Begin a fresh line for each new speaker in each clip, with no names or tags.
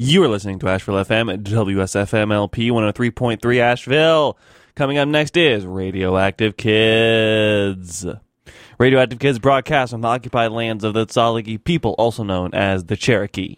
You are listening to Asheville FM at WSFMLP 103.3 Asheville. Coming up next is Radioactive Kids. Radioactive Kids broadcast on the occupied lands of the Tsalagi people, also known as the Cherokee.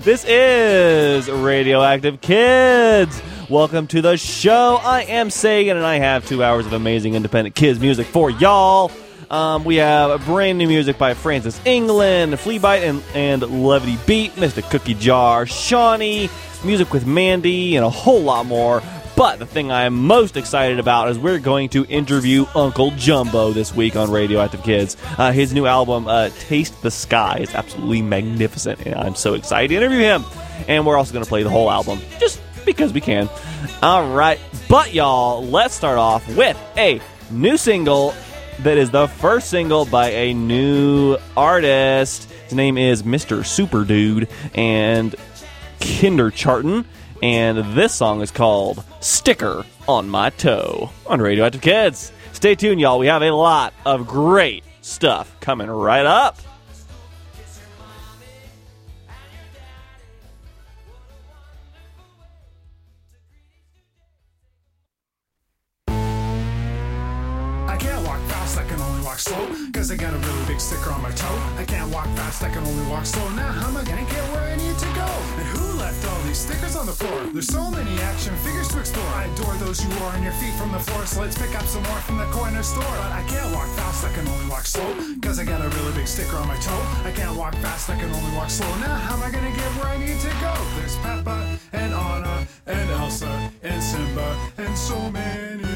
This is
Radioactive Kids. Welcome to the show. I am Sagan, and I have two hours of amazing independent kids music for y'all. Um, we have brand new music by Frances England, Fleabite, and, and Levity Beat, Mista Cookie Jar, Shawny, music with Mandy, and a whole lot more. But the thing I am most excited about is we're going to interview Uncle Jumbo this week on Radioactive Kids. Uh, his new album, uh, Taste the Sky, is absolutely magnificent, and I'm so excited to interview him. And we're also going to play the whole album, just because we can. All right, but y'all, let's start off with a new single that is the first single by a new artist. His name is Mr. Super Dude, and Kindercharten, and this song is called Sticker on My Toe on Radioactive Kids. Stay tuned, y'all. We have a lot of great stuff coming right up.
I can't walk fast, I can only walk slow. Cause I got a really big sticker on my toe. I can't walk fast, I can only walk slow. Now how am I gonna get where on the floor? There's so many action figures to explore. I adore those you are on your feet from the floor. So let's pick up some more from the corner store. But I can't walk fast, I can only walk slow. Cause I got a really big sticker on my toe. I can't walk fast, I can only walk slow. Now how am I gonna get where I need to go? There's Peppa and Anna and Elsa and Simba and so many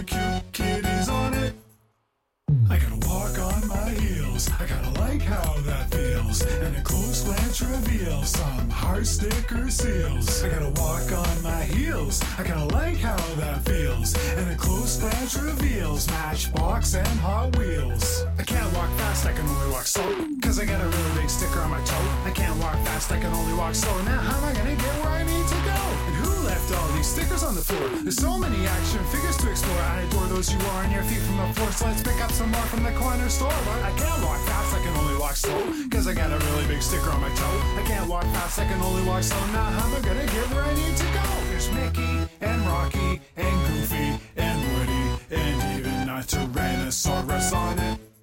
heels. I gotta like how that feels. And a close glance reveals some heart sticker seals. I gotta walk on my heels. I kinda like how that feels. And a close glance reveals Matchbox and Hot Wheels. I can't walk fast, I can only walk slow. Cause I got a really big sticker on my toe. I can't walk fast, I can only walk slow. Now how am I gonna get where I need to go? And who left all these stickers on the floor? There's so many action figures to explore. I adore those you are on your feet from the floor. So let's pick up some more from the corner store. But I can't walk fast, I can only walk slow. Cause I got a really big sticker on my toe. I can't walk fast, I can only walk slow. Now how am I gonna get where I need to go? There's Mickey and Rocky and Goofy and Woody and even a Tyrannosaurus on it.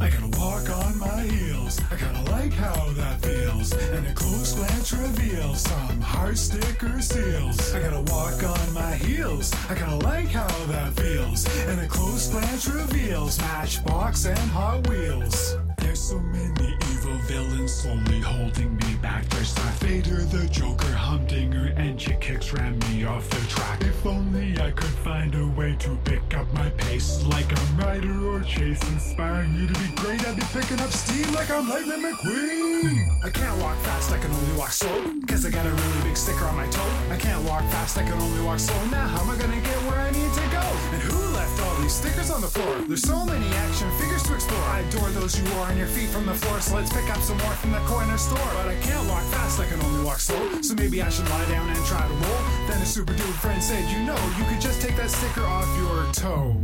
I gotta walk on my heels. I kinda like how that feels. And a close glance reveals some heart sticker seals. I gotta walk on my heels. I kinda like how that feels. And a close glance reveals Matchbox and Hot Wheels. There's so many evil villains slowly holding me back. There's Darth Vader, the Joker, Humdinger, and she kicks ran me off the track. If only I could find a way to pick up my pace like I'm Ryder or Chase, inspiring you to be great. I'd be picking up steam like I'm Lightning McQueen. I can't walk fast, I can only walk slow. Cause I got a really big sticker on my toe. I can't walk fast, I can only walk slow. Now, how am I gonna get where I need to go? And who left all these stickers on the floor? There's so many action figures to explore. I adore those you wore on your feet from the floor. So let's pick up some more from the corner store. But I can't walk fast, I can only walk slow. So maybe I should lie down and try to roll. Then a super dude friend said, You know, you could just take that sticker off your toe.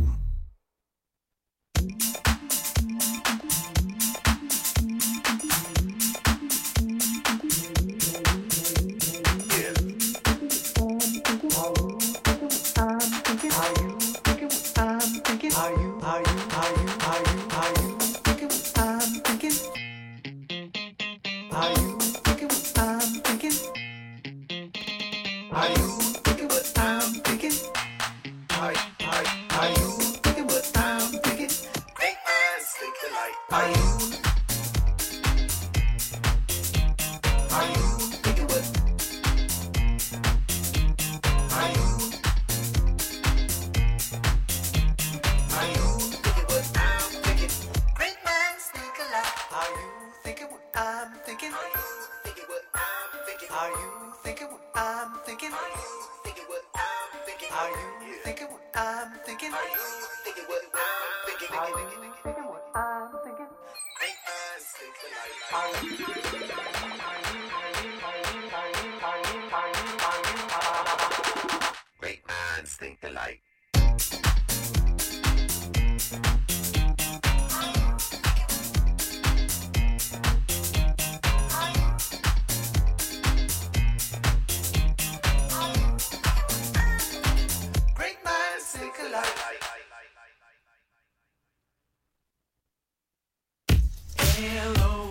L-O-V-E.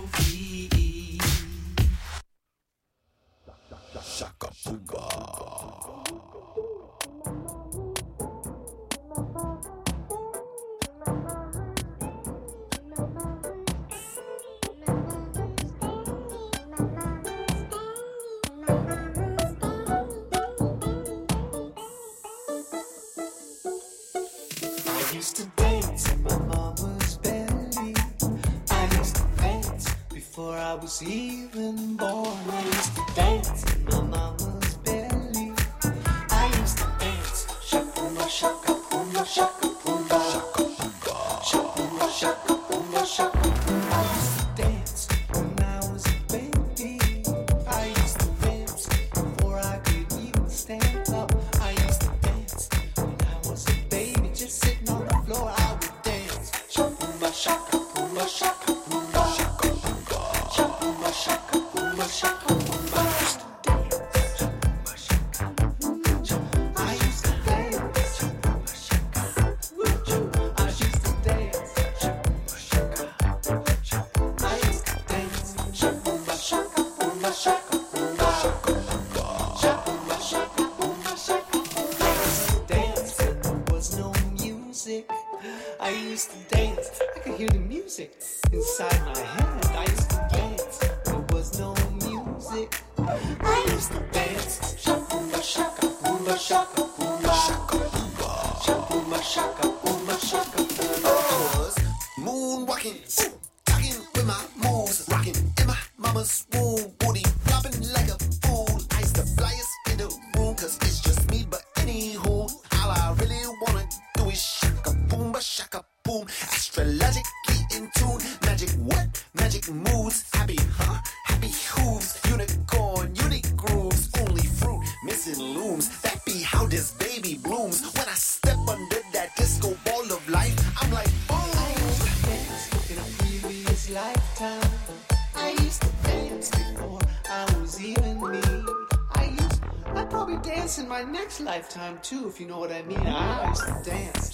Inside my lifetime too, if you know what I mean. I to dance.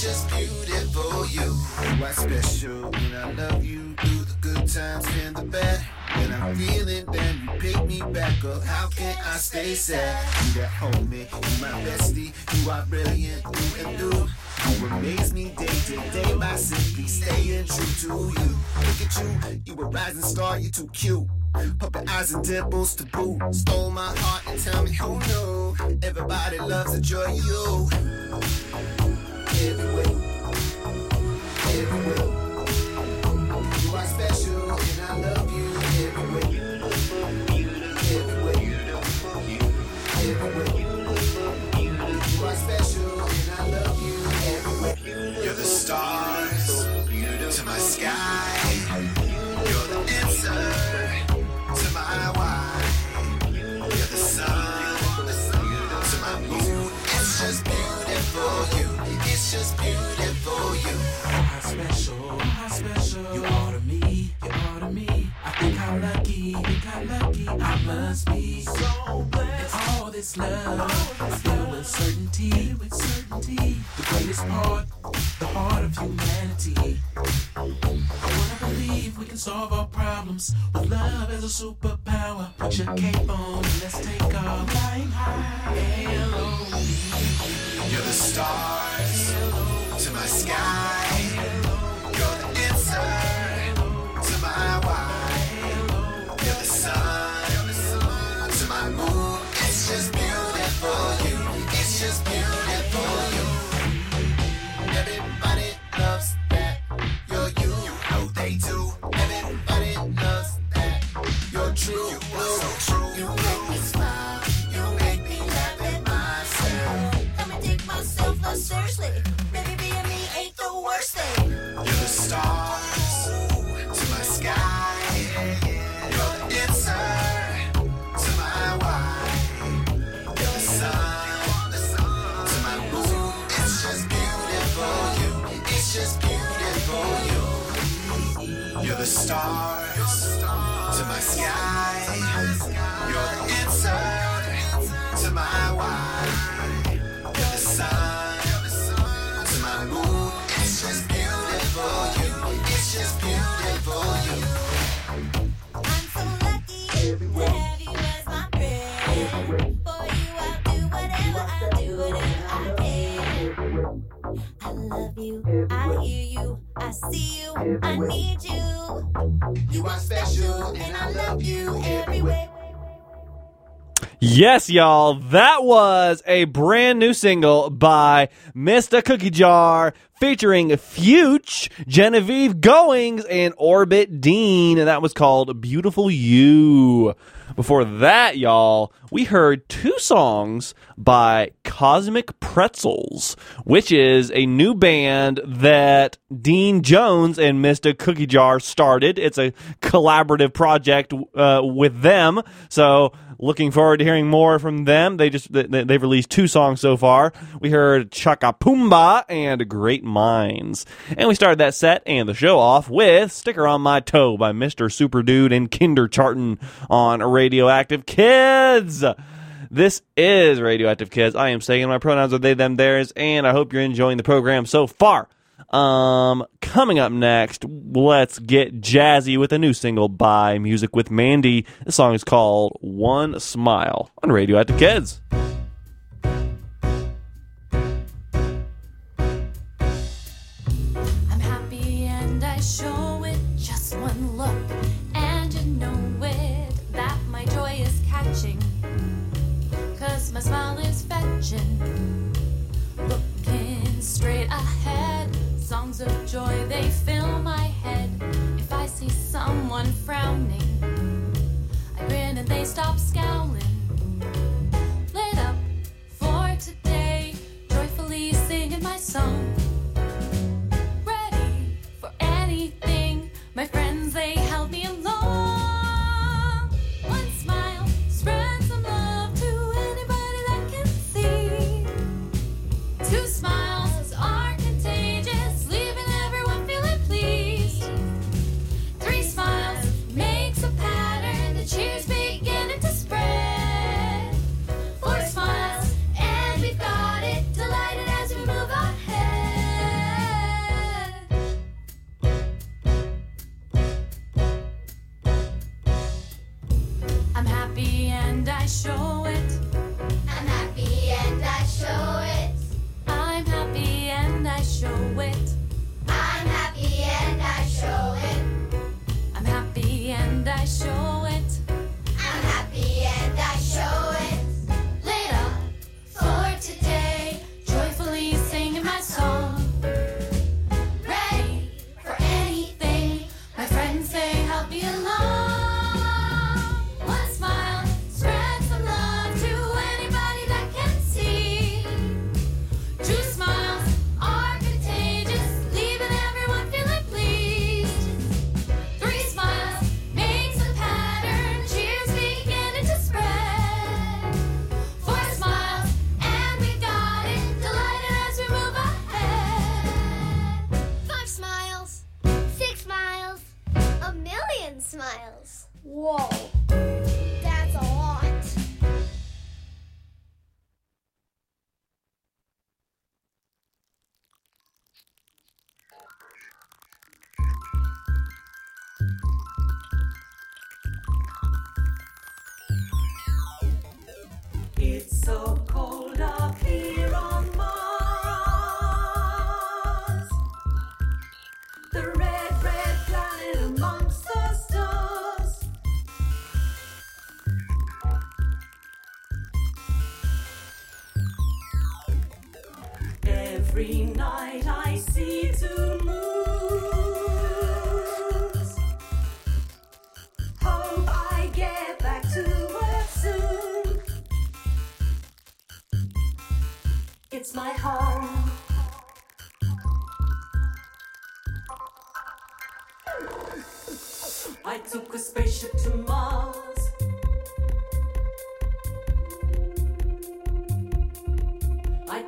Just beautiful, you. Oh, you are special, when I love you through the good times and the bad. When I'm feeling down, you pick me back up. How can I stay sad? You that hold me, you my bestie. You are brilliant through and through. You amaze me day to day by simply staying true to you. Look at you, you a rising star, you too cute. Puppet eyes and dimples to boot. Stole my heart and tell me who knew. Everybody loves a joy you. You're the stars to my sky. It's just beautiful, you.
How special, how special you are to me, you are to me. I think how lucky, I think how lucky I must be. So blessed, And all this love, I feel with certainty, with certainty. The greatest part, the heart of humanity. I wanna believe we can solve our problems with love as a superpower. Put your cape on and let's take off. Flying high, L-O-V-E.
You're the stars to my sky. Stars you,
I hear you, I see you, I need you.
You are special, and I love you everywhere.
Yes, y'all, that was a brand new single by Mista Cookie Jar featuring Fyütch, Genevieve Goings, and Orbit Dean, and that was called Beautiful You. Before that, y'all, we heard two songs by Cosmic Pretzels, which is a new band that Dean Jones and Mista Cookie Jar started. It's a collaborative project uh, with them. So, looking forward to hearing more from them. They just they, they've released two songs so far. We heard Chakapumbaa and Great Minds, and we started that set and the show off with "Sticker on My Toe" by Mr. Super Dude and Kinder Charton on Radioactive Kids. This is Radioactive Kids. I am Sagan my pronouns are they, them, theirs, and I hope you're enjoying the program so far. Um, coming up next, let's get jazzy with a new single by Music with Mandy. The song is called One Smile on Radioactive Kids.
Frowning, I grin and they stop scowling. Lit up for today, joyfully singing my song ready for anything. My friends, they help me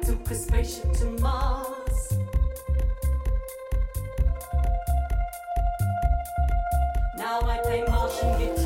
took a spaceship to Mars. Now I play Martian guitar.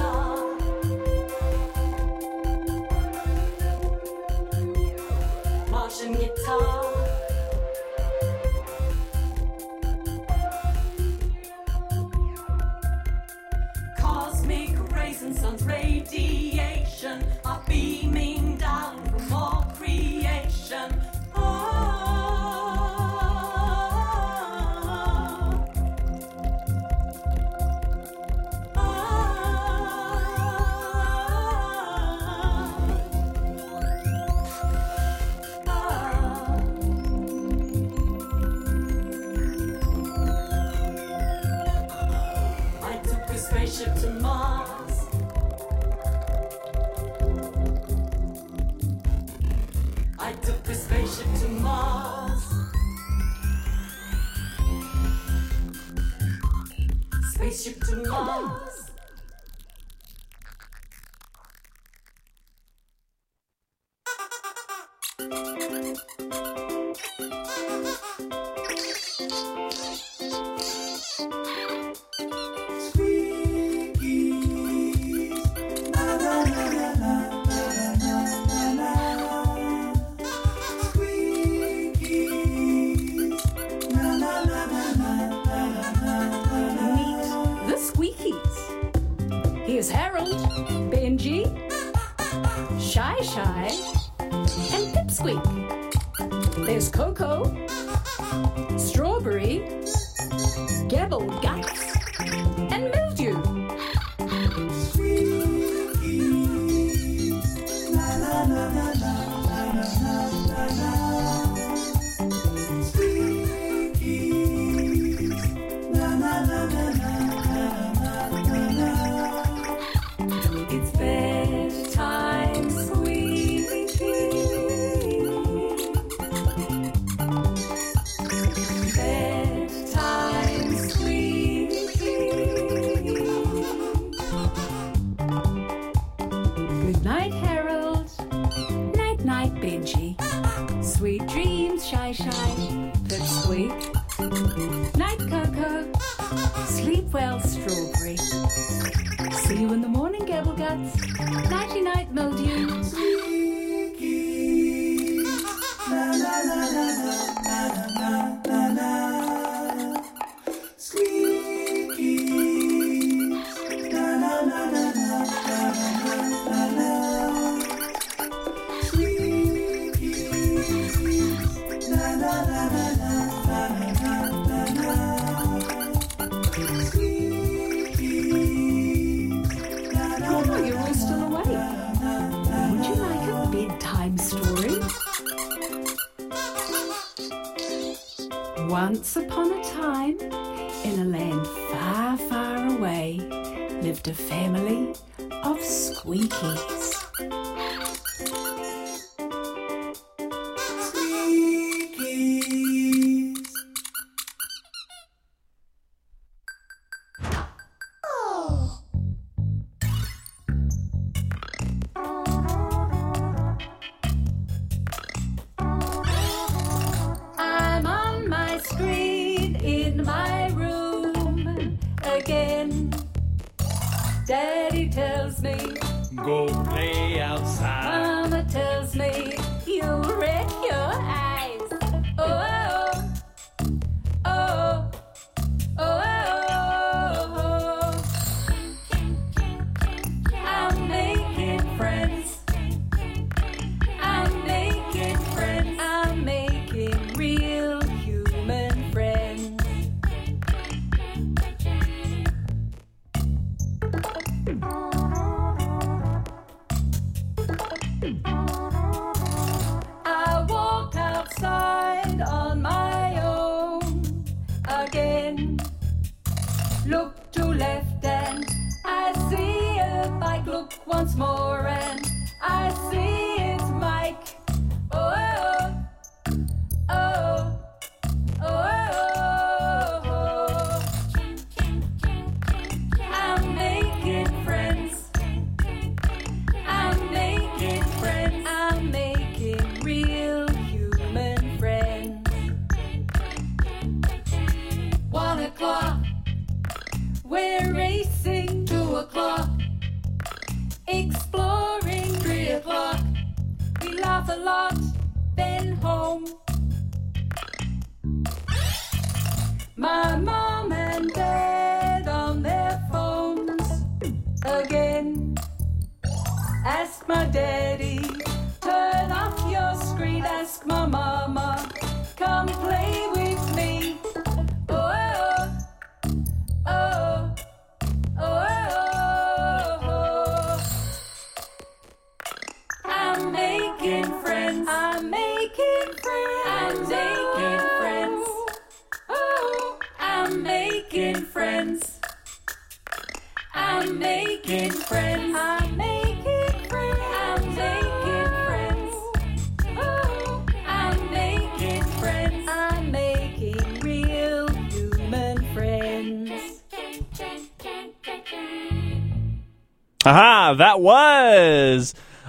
Tells me,
Go play outside.
Mama tells me,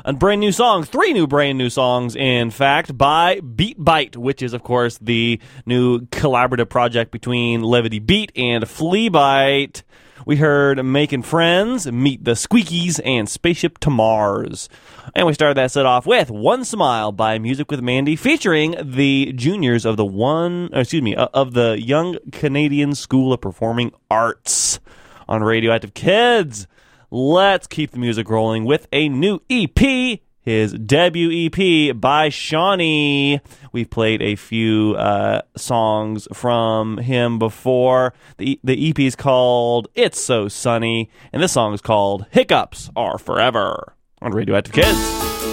a
brand new song, three new brand new songs, in fact, by Beat Bite, which is, of course, the new collaborative project between Levity Beat and Flea Bite. We heard Making Friends, Meet the Squeakies, and Spaceship to Mars. And we started that set off with One Smile by Music with Mandy, featuring the juniors of the one, uh, excuse me, uh, of the Young Canadian School of Performing Arts on Radioactive Kids let's keep the music rolling with a new EP. His debut EP by Shawny. We've played a few uh, songs from him before. The, the EP is called It's So Sunny, and this song is called Hiccups Are Forever on Radioactive Kids.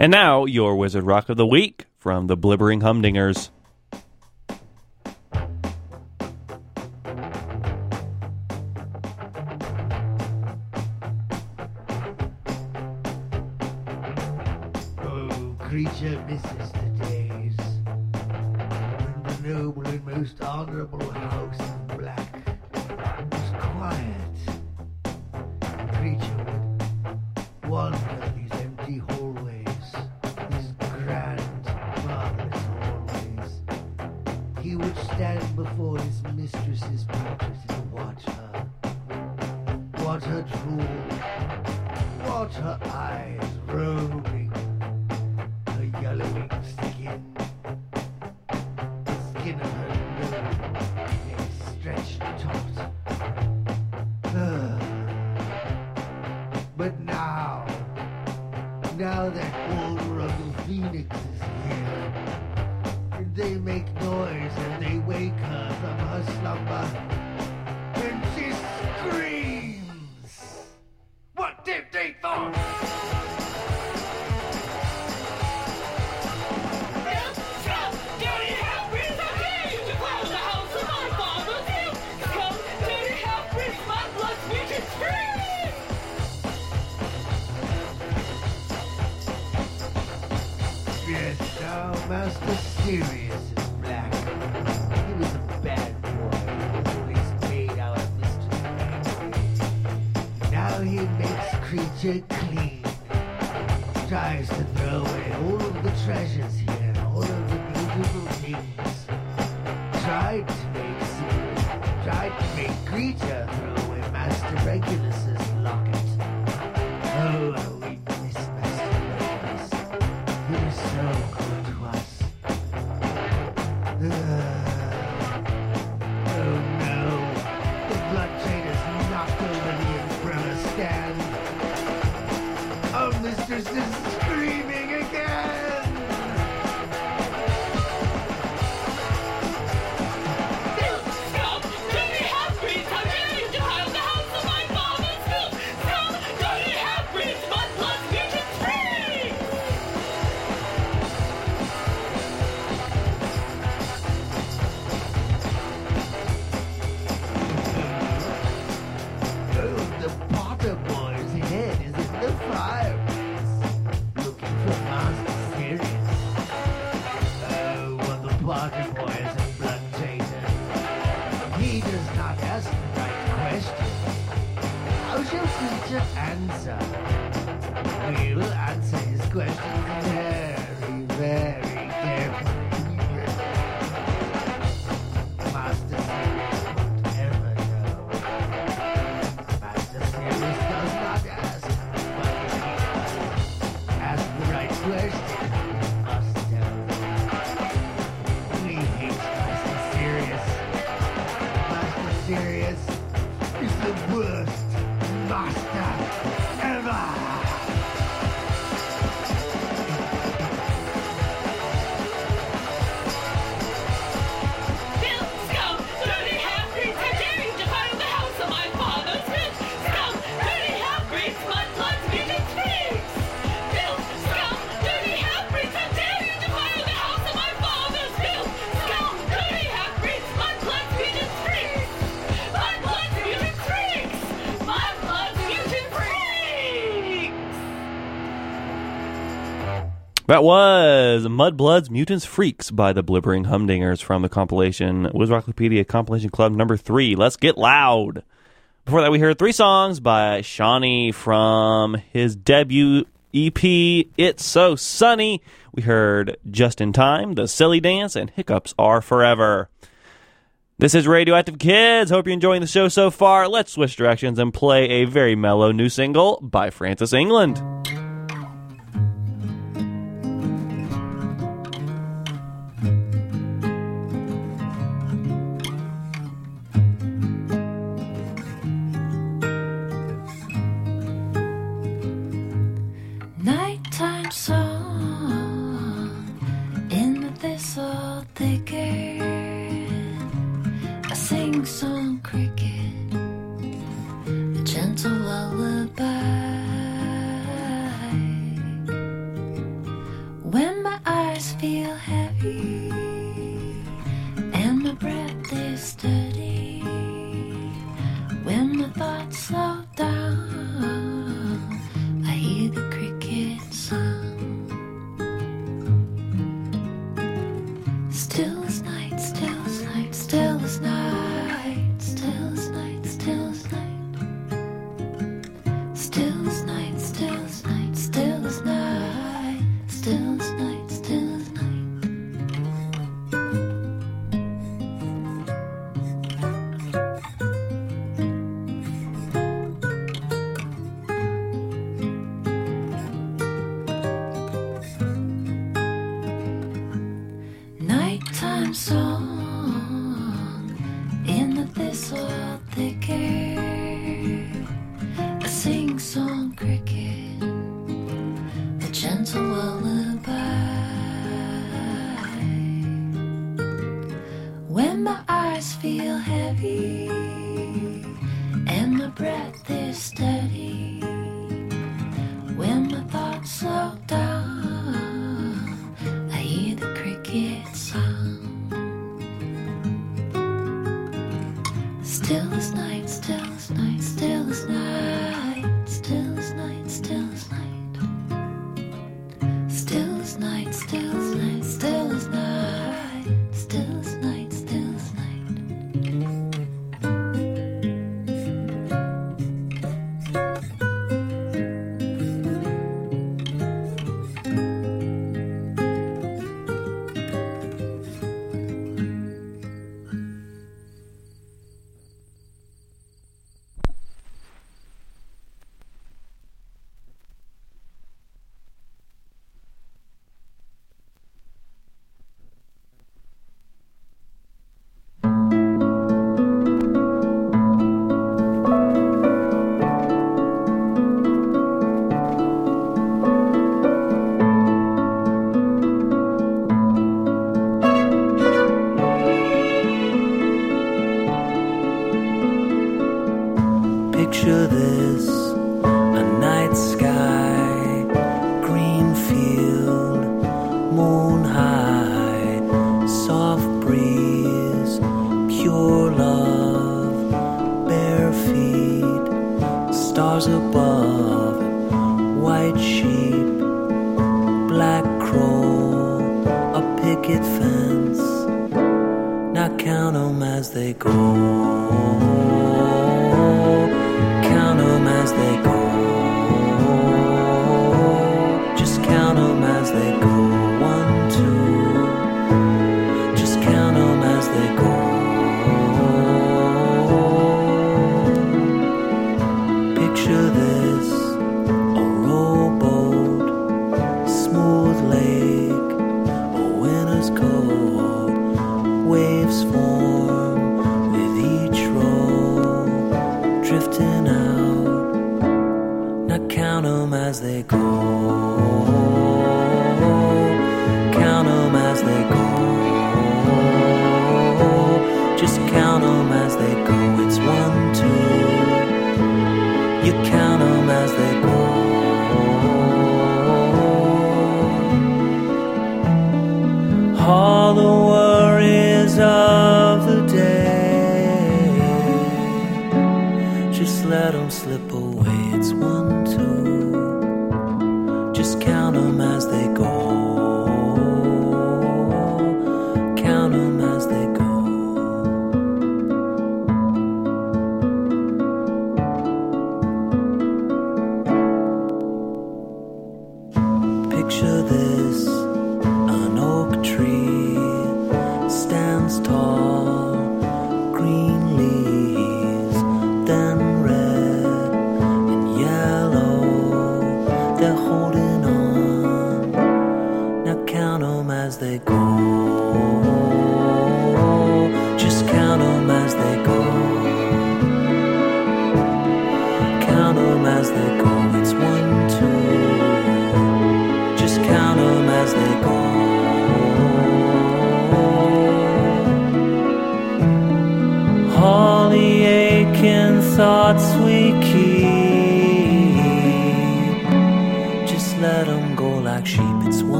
And now, your
Wizard Rock of the Week from the Blibbering Humdingers.
That was
Mudbloods, Mutants, Freaks by the Blibbering Humdingers from the compilation Wizrocklopedia Compilation Club number three. Let's get loud. Before that, we heard three songs by Shawny from his debut EP, It's So Sunny. We heard Just in Time, The Silly Dance, and Hiccups Are Forever. This is Radioactive Kids. Hope you're enjoying the show so far. Let's switch directions and play a very mellow new single by Frances England.
song cricket, a gentle lullaby. When my eyes feel heavy and my breath is steady, when my thoughts slow down.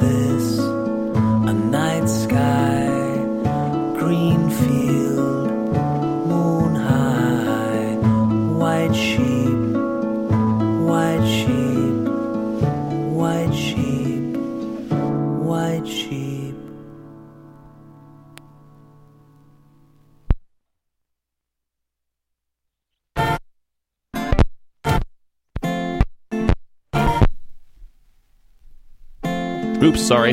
This
sorry.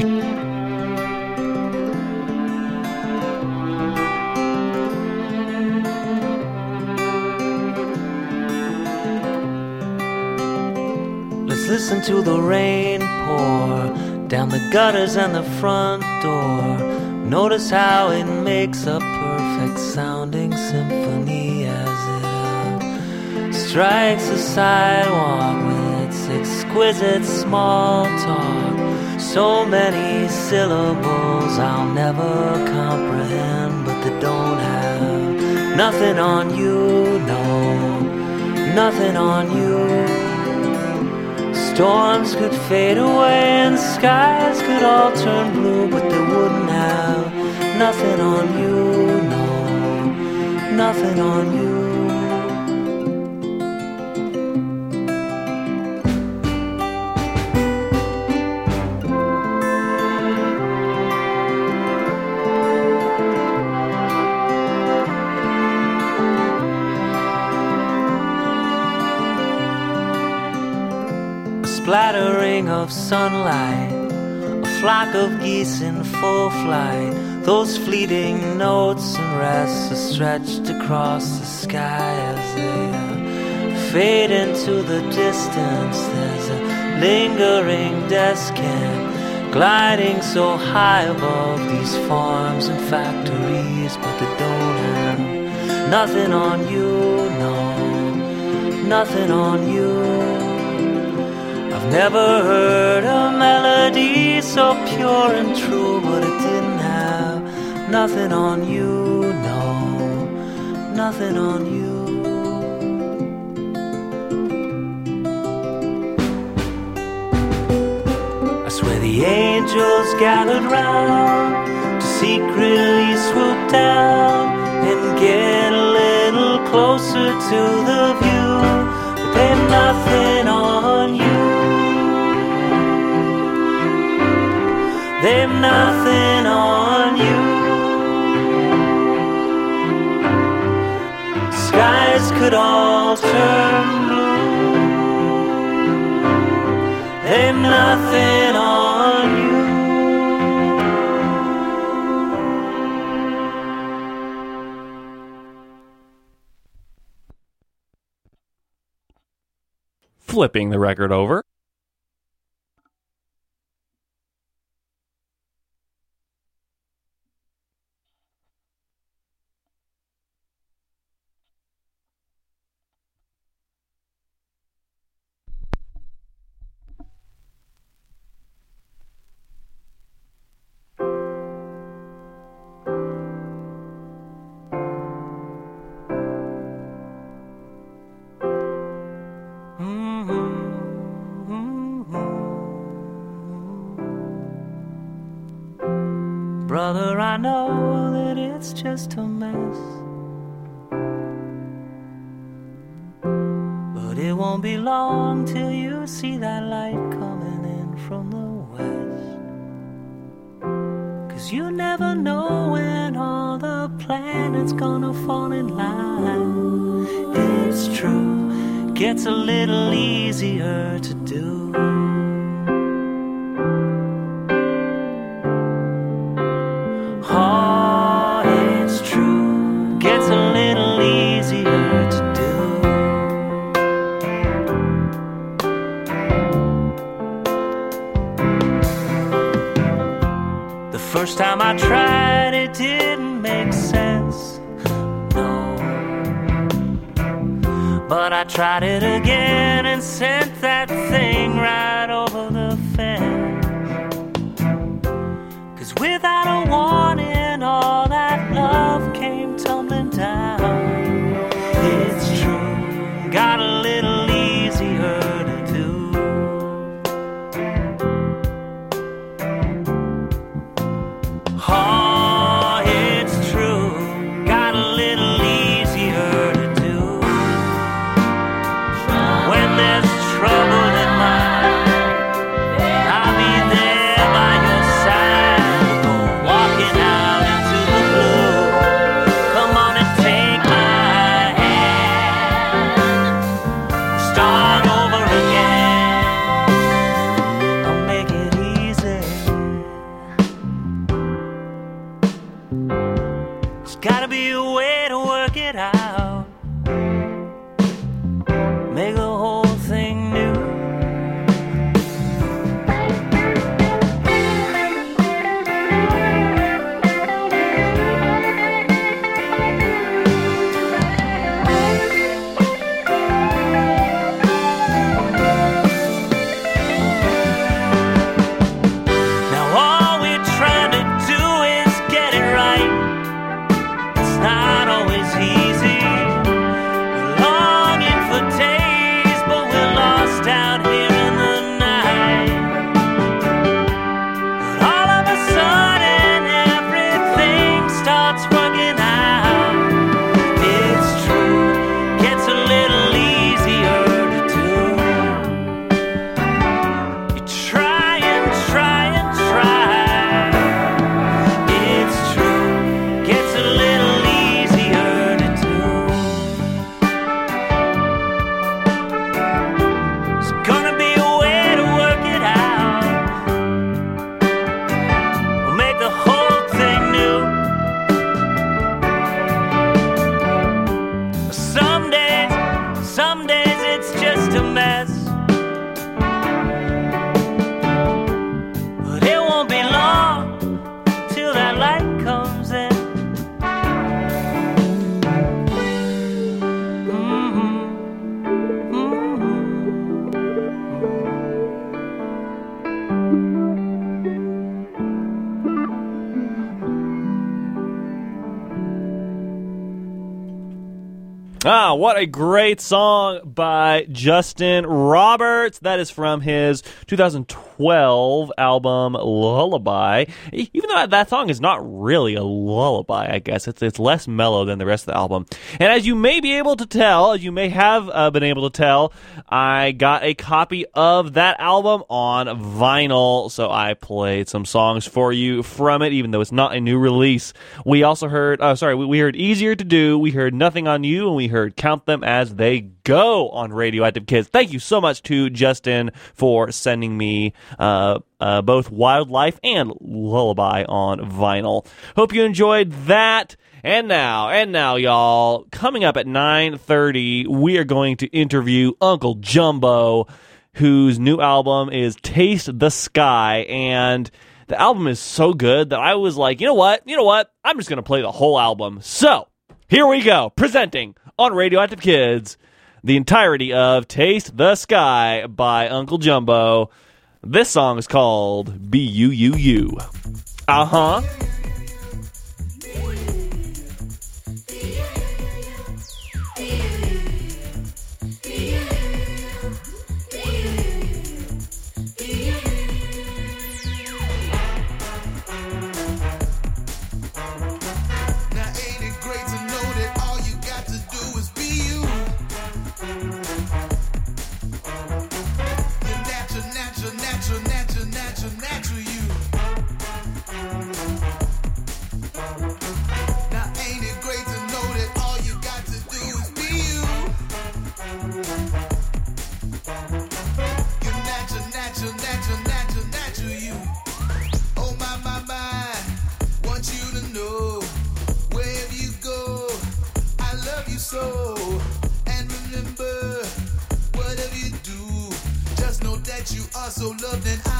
Let's listen to the rain pour down the gutters and the front door. Notice how it makes a perfect sounding symphony as it strikes the sidewalk with its exquisite small talk. So many syllables I'll never comprehend, but they don't have nothing on you, no, nothing on you. Storms could fade away and skies could all turn blue, but they wouldn't have nothing on you, no, nothing on you. Splattering of sunlight, a flock of geese in full flight. Those fleeting notes and rests are stretched across the sky as they fade into the distance. There's a lingering descant gliding so high above these farms and factories, but they don't have nothing on you, no, nothing on you. I've never heard a melody so pure and true, but it didn't have nothing on you, no, nothing on you. I swear the angels gathered round to secretly swoop down and get a little closer to the view, but they've nothing on They've nothing on you. Skies could all turn blue. They've nothing on you.
Flipping the record over.
Brother, I know that it's just a mess. But it won't be long till you see that light coming in from the west. Cause you never know when all the planets gonna fall in line. It's true, gets a little easier to do. Tried it
Ah, what a great song by Justin Roberts. That is from his 2012 album Lullaby. Even though that song is not really a lullaby, I guess it's it's less mellow than the rest of the album. And as you may be able to tell, as you may have uh, been able to tell, I got a copy of that album on vinyl, so I played some songs for you from it, even though it's not a new release. We also heard, uh, sorry, we, we heard Easier to Do, we heard Nothing on You, and we heard Count Them as They Go on Radioactive Kids. Thank you so much to Justin for sending me uh, uh, both Wildlife and Lullaby on vinyl. Hope you enjoyed that. And now, and now, y'all, coming up at 9.30, we are going to interview Uncle Jumbo, whose new album is Taste the Sky. And the album is so good that I was like, you know what? You know what? I'm just going to play the whole album. So, here we go, presenting on Radioactive Kids the entirety of Taste the Sky by Uncle Jumbo. This song is called B U U U. Uh huh.
So loved and I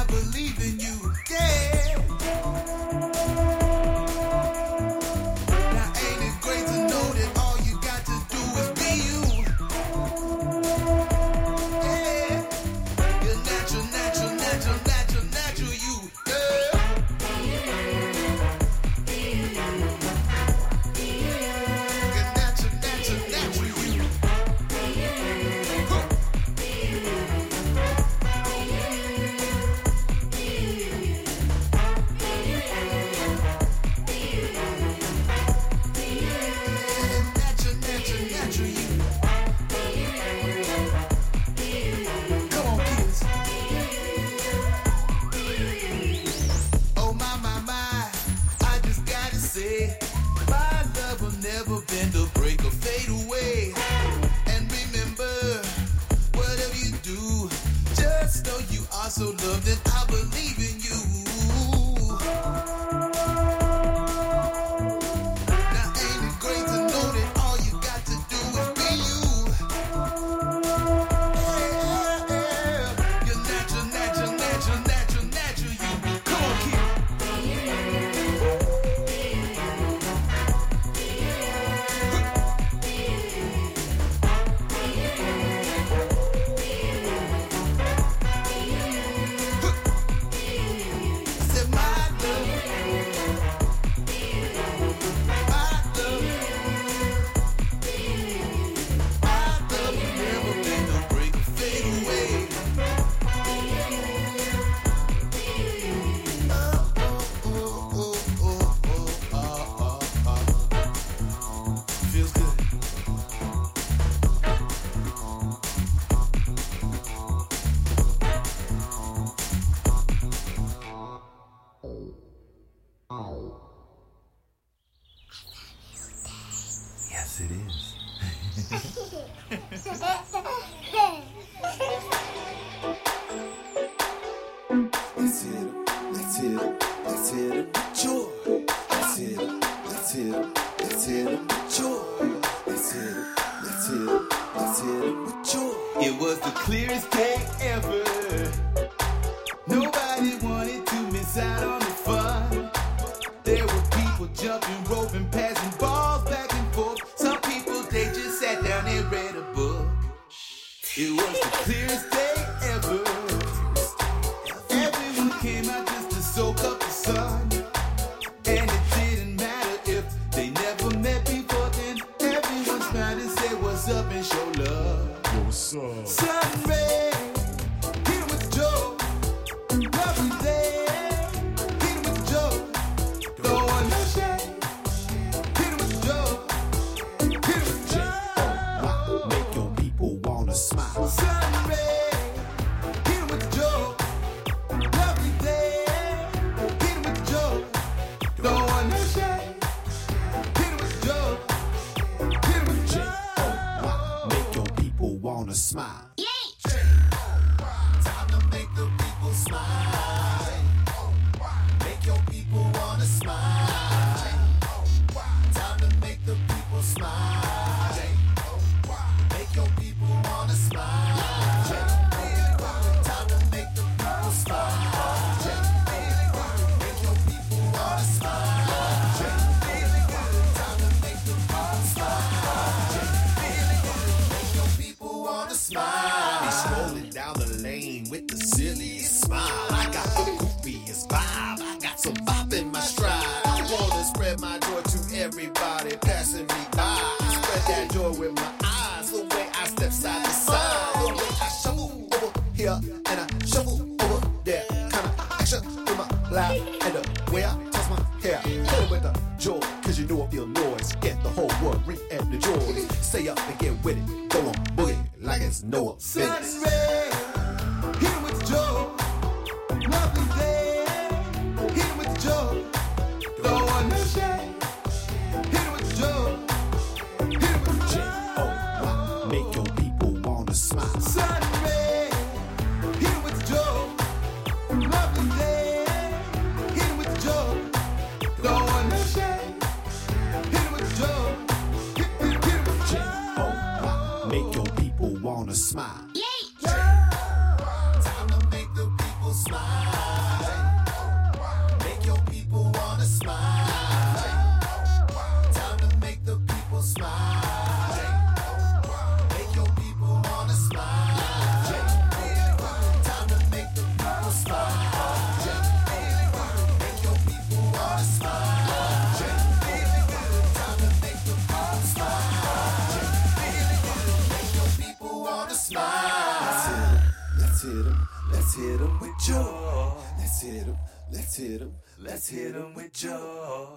Let's hit them. Let's hit with joy.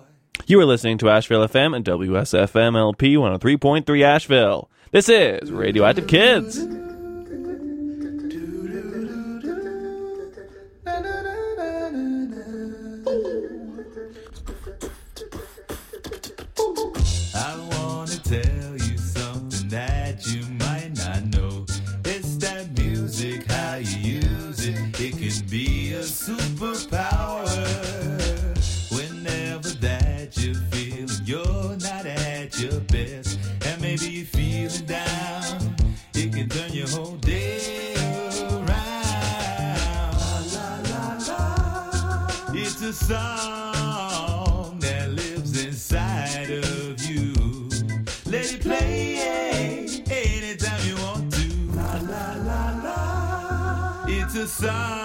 You
are listening to Asheville FM and WSFM LP 103.3 Asheville. This is Radioactive Kids.
sun.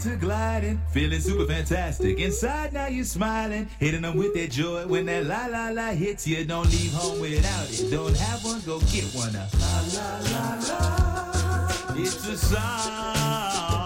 to gliding, feeling super fantastic. Inside now you're smiling, hitting them with that joy. When that la la la hits you, don't leave home without it. Don't have one, go get one. La la la la, it's a song.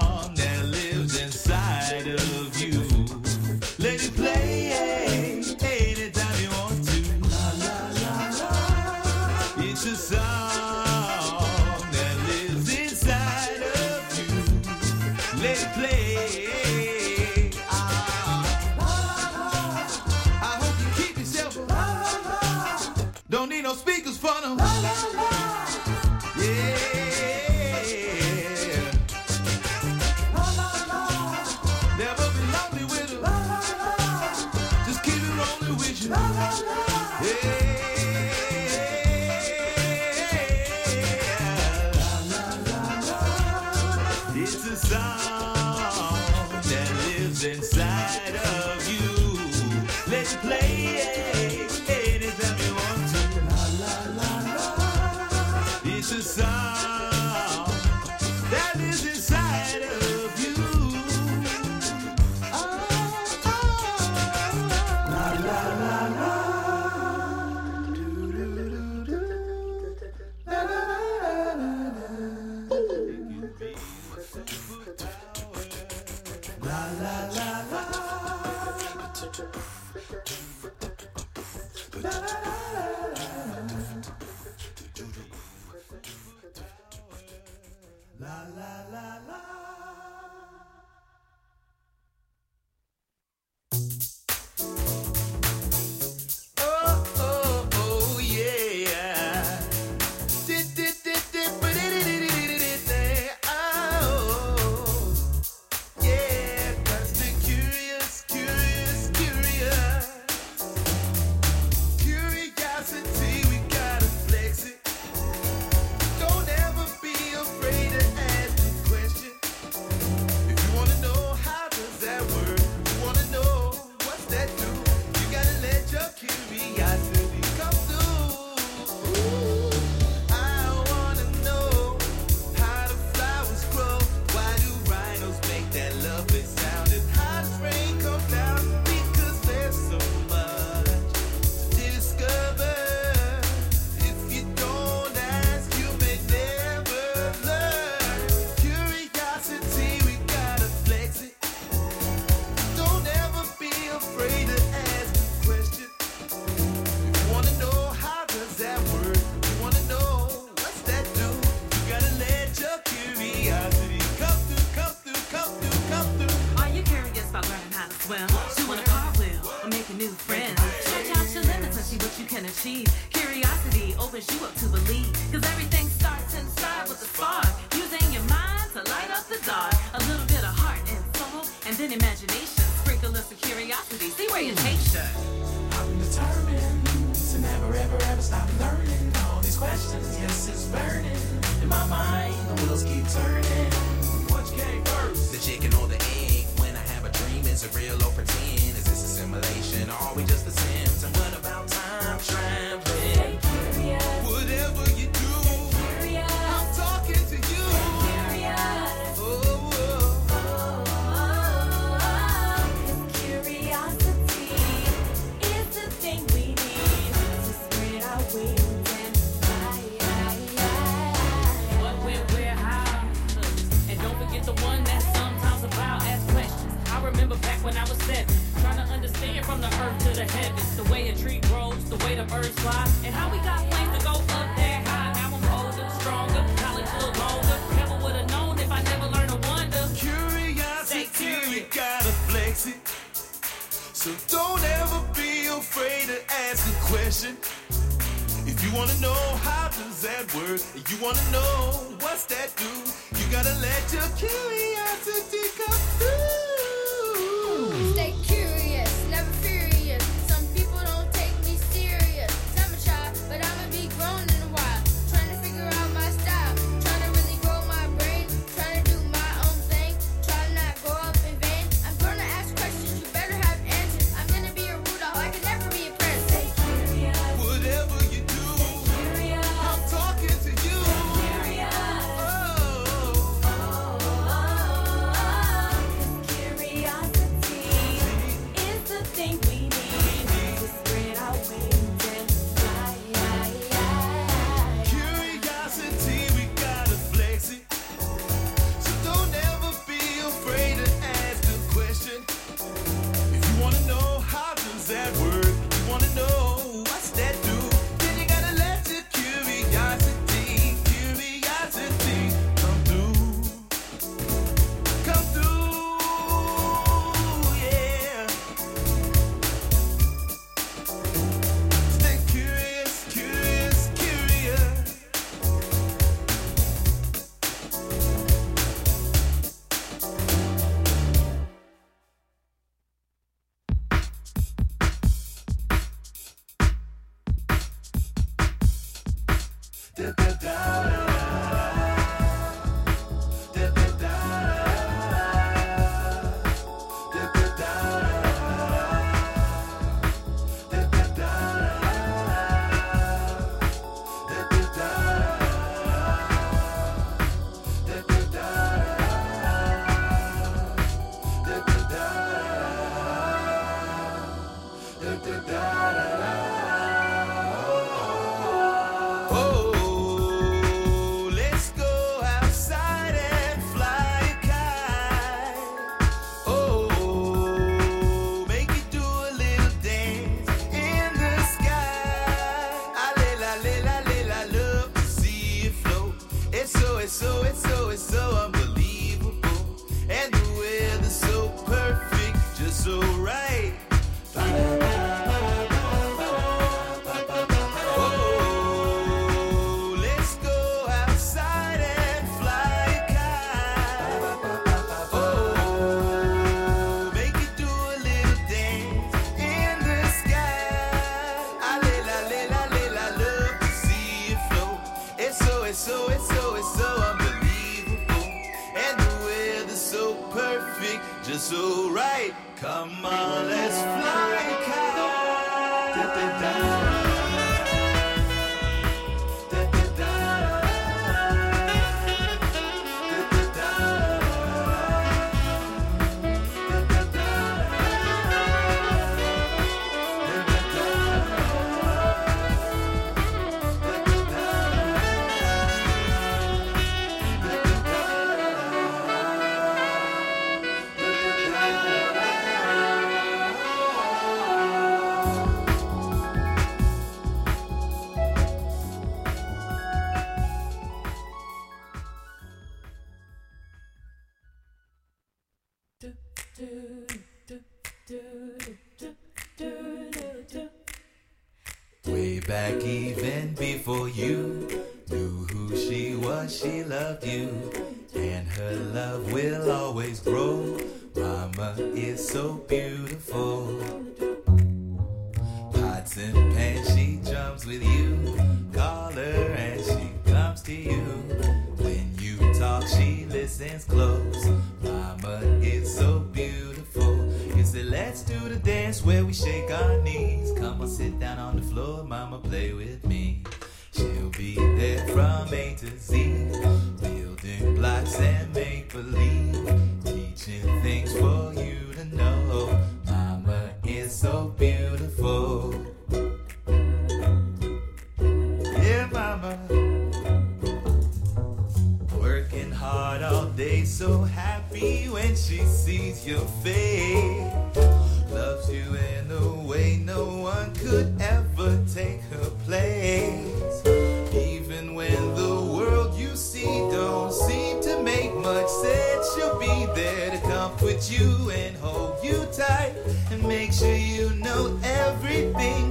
there to comfort you and hold you tight and make sure you know everything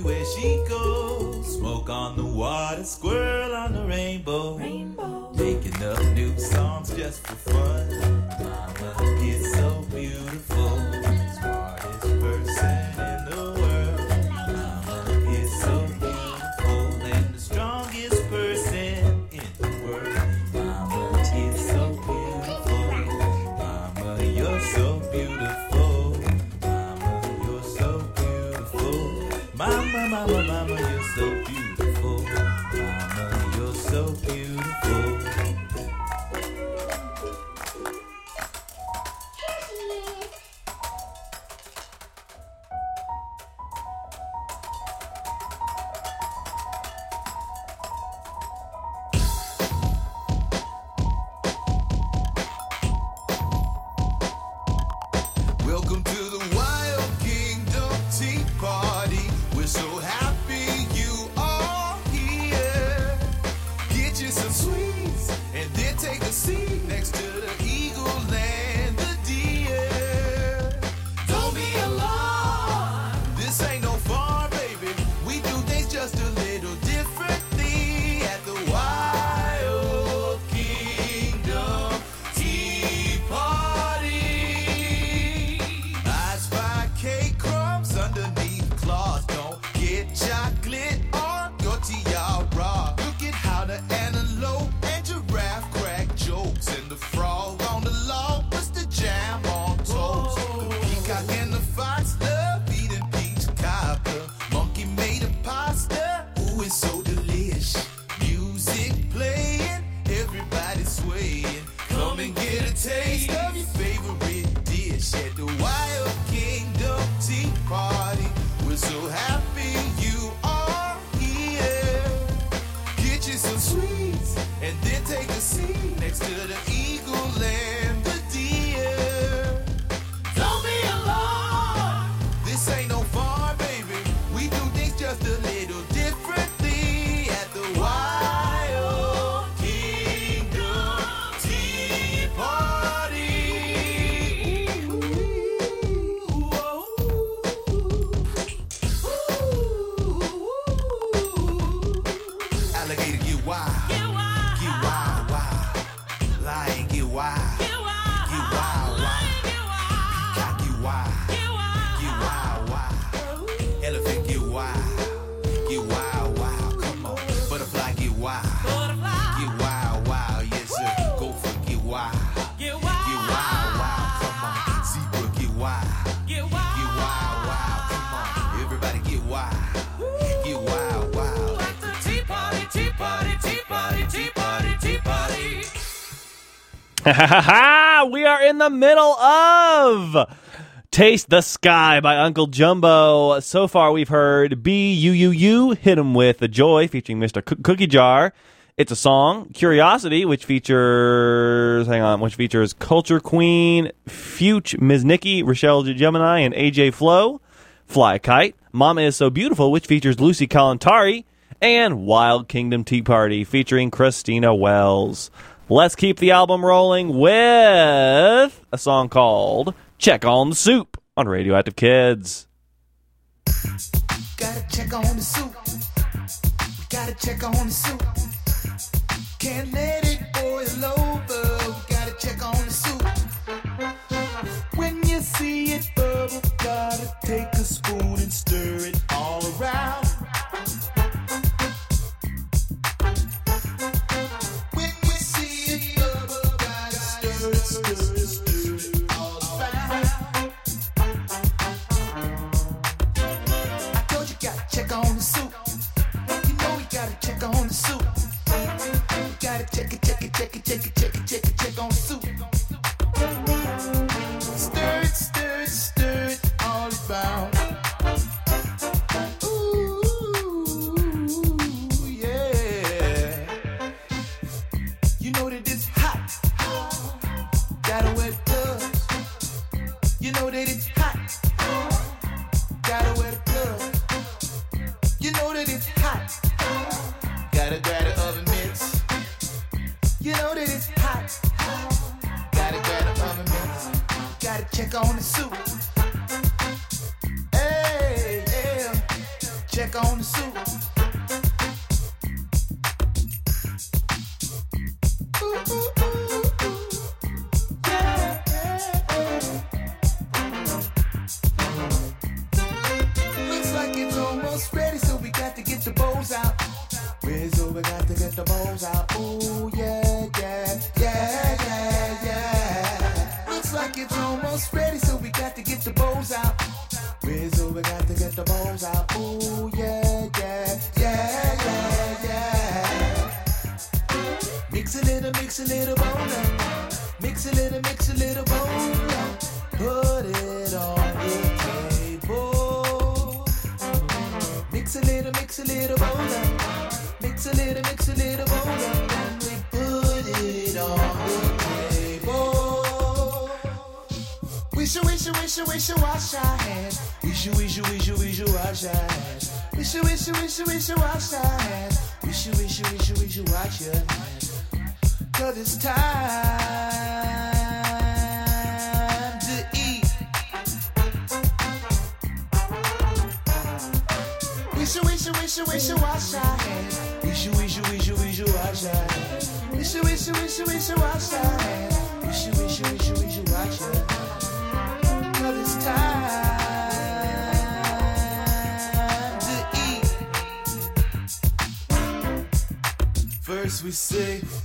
everywhere she goes. Smoke on the water, squirrel on the rainbow. rainbow. we are
in the middle of Taste the Sky by Uncle Jumbo. So far, we've heard B U U U Hit 'em with the Joy featuring Mista C- Cookie Jar. It's a song. Curiosity, which features, hang on, which features Culture Queen, Fyütch Ms. Nikki, Rochelle Gemini, and AJ Flow. Fly a Kite, Mama is So Beautiful, which features Lucy Kalantari, and Wild Kingdom Tea Party featuring Christina Wells. Let's keep the album rolling with a song called Check on the Soup on Radio Active Kids.
Gotta check on the soup. Gotta check on the soup. Can't let it boil over. Gotta check on the soup. When you see it bubble, gotta take a spoon and stir it nigga on the Yeah. we say.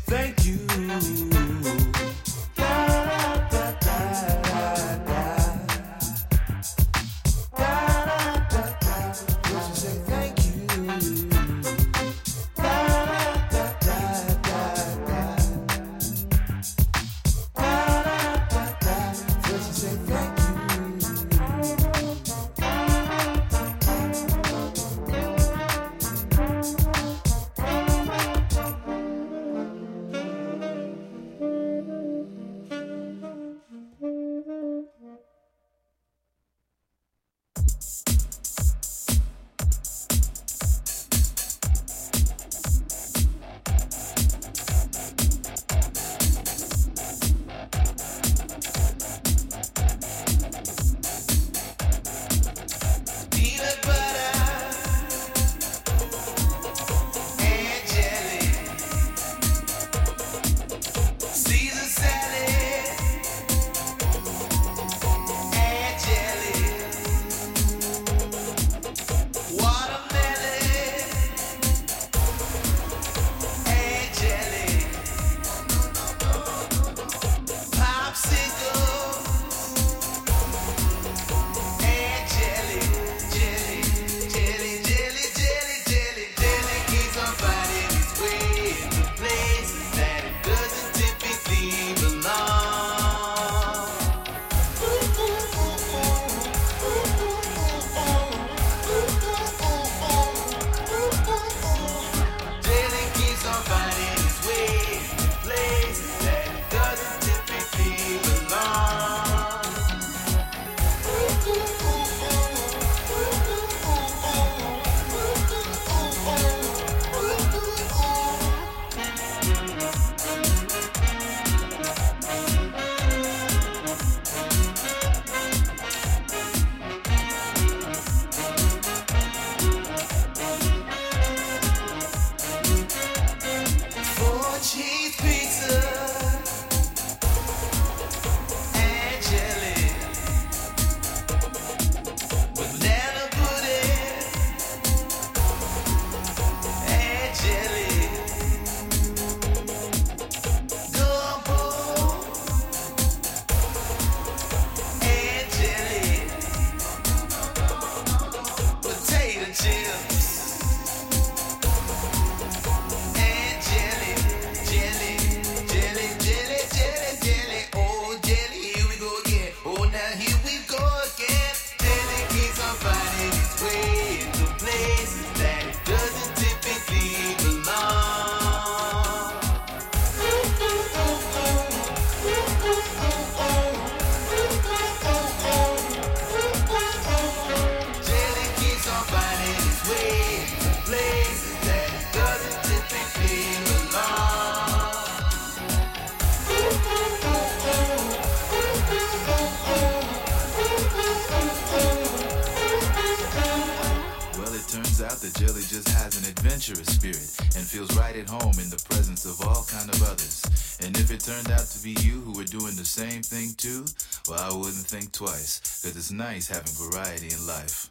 Think twice, cause it's nice having variety in life.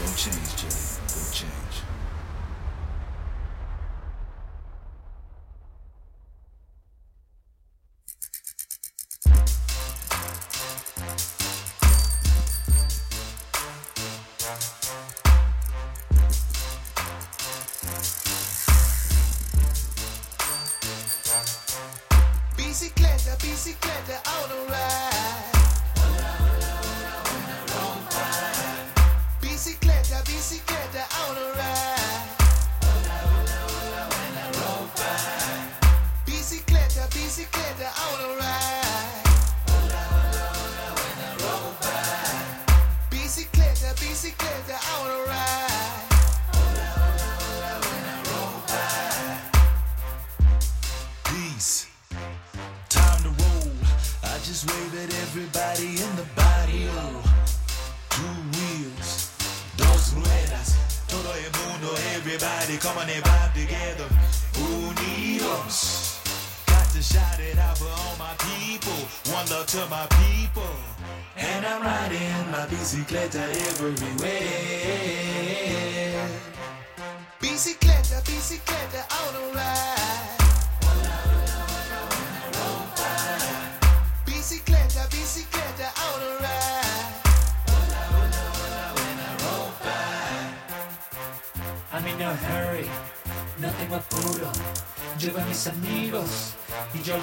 Don't change, Jay.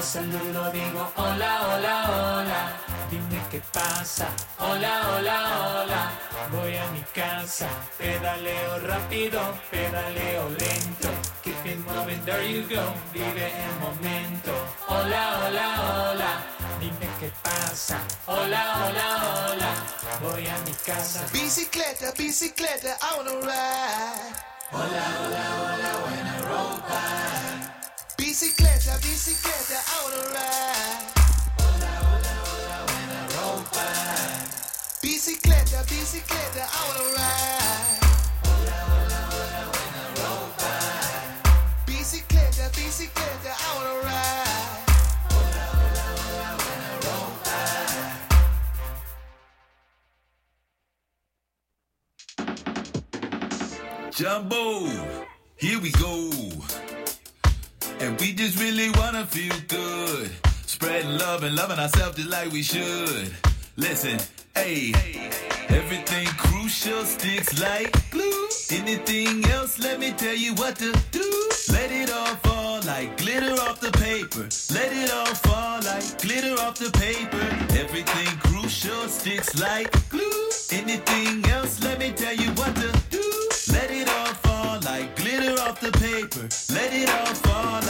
Saludo, digo hola, hola, hola. Dime qué pasa, hola, hola, hola. Voy a mi casa, pedaleo rápido, pedaleo lento. Keep it moving, there you go, vive el momento. Hola, hola, hola. Dime qué pasa, hola, hola, hola. Voy a mi casa.
Bicicleta, bicicleta, on a ride.
Hola, hola, hola, buena ropa.
Bicicleta, bicicleta, on a ride. Hola, hola, hola, buena ropa. Bicicleta, bicicleta, on a ride. Hola, hola, hola, buena ropa. Bicicleta, bicicleta, on a ride.
The road back Jumbo, here we go. And we just really wanna feel good. Spreading love and loving ourselves just like we should. Listen, hey, everything crucial sticks like glue. Anything else, let me tell you what to do. Let it all fall like glitter off the paper. Let it all fall like glitter off the paper. Everything crucial sticks like glue. Anything else, let me tell you what to do. Let it all fall like glitter off the paper. Let it all fall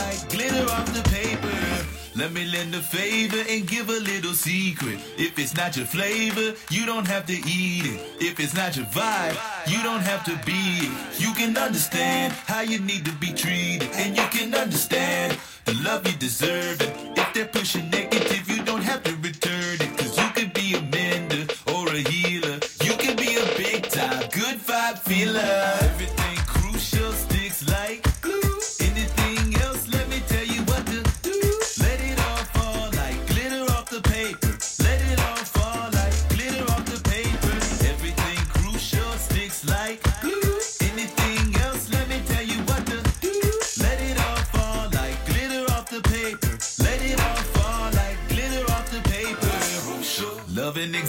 glitter off the paper. Let me lend a favor and give a little secret. If it's not your flavor, you don't have to eat it. If it's not your vibe, you don't have to be it. You can understand how you need to be treated. And you can understand the love you deserve. And if they're pushing negative, you don't have to return it. Cause you could be a mender or a healer. You can be a big time good vibe feeler.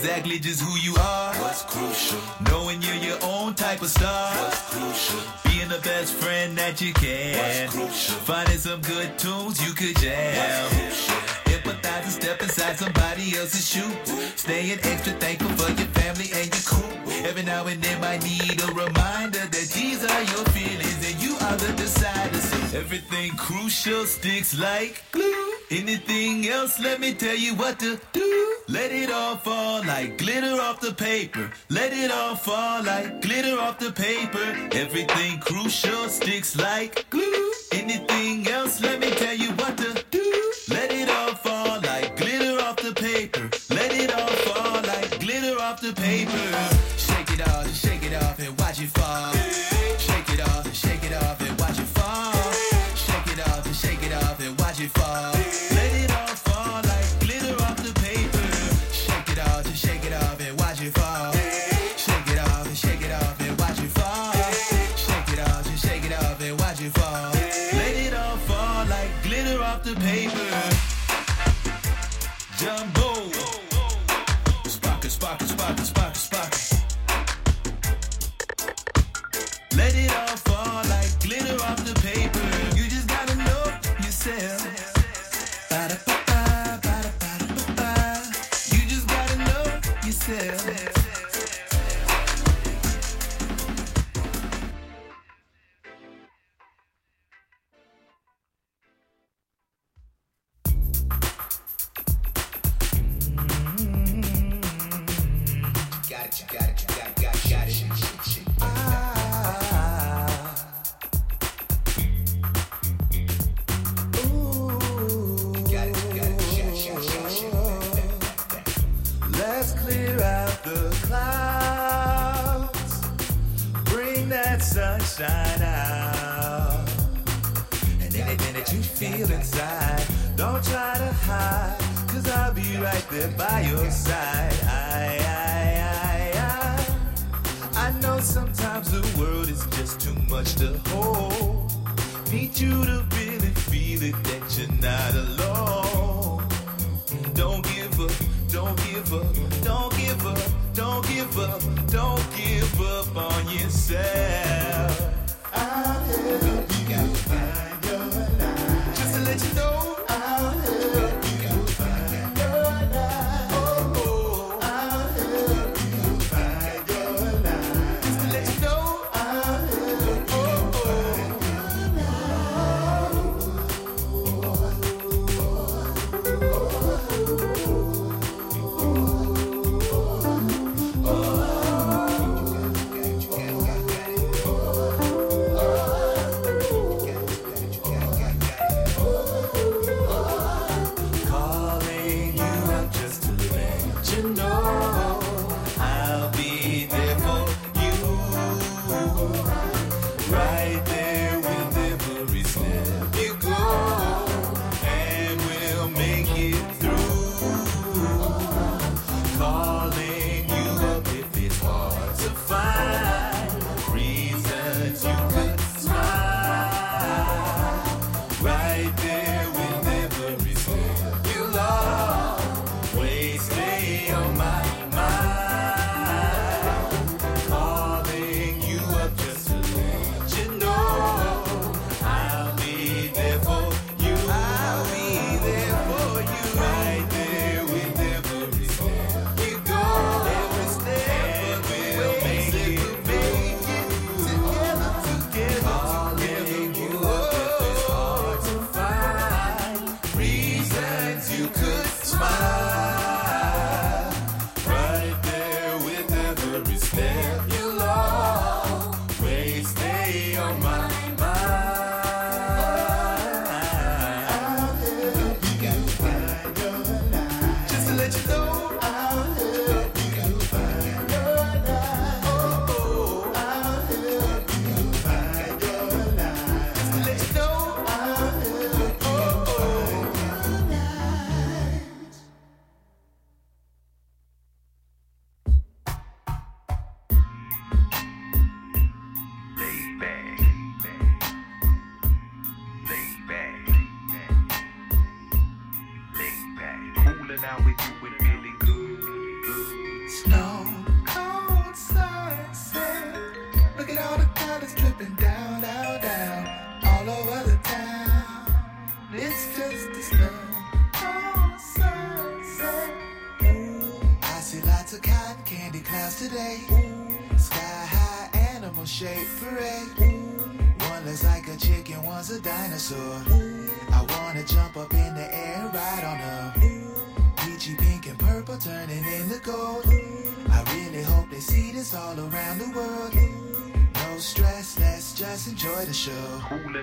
Exactly just who you are. What's crucial? Knowing you're your own type of star. What's crucial? Being the best friend that you can. What's crucial? Finding some good tunes you could jam. Empathize step inside somebody else's shoe. Staying extra thankful for your family and your crew. Every now and then might need a reminder that these are your feelings and you are the decider. So everything crucial sticks like glue. Anything else, let me tell you what to do. Let it all fall like glitter off the paper. Let it all fall like glitter off the paper. Everything crucial sticks like glue. Anything else, let me tell you what to do. Let it all fall the paper.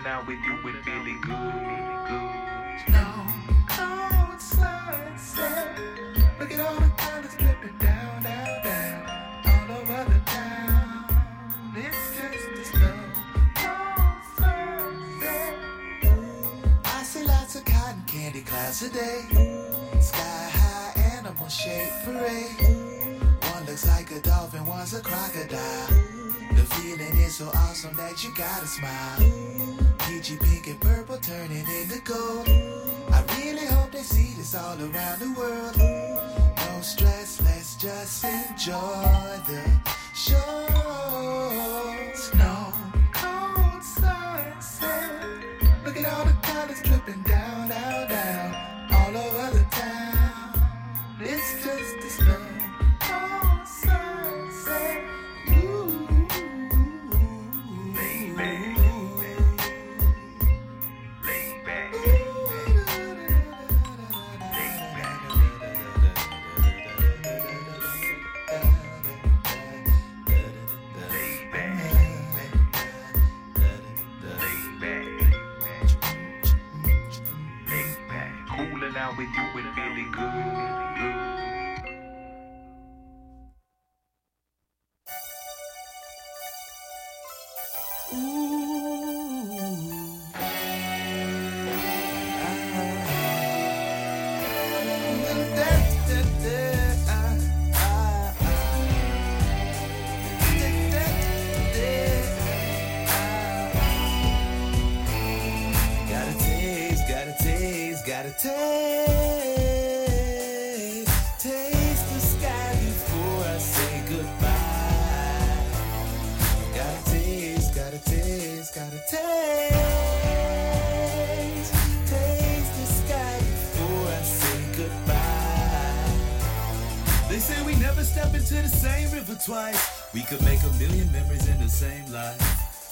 Out with you with feeling good.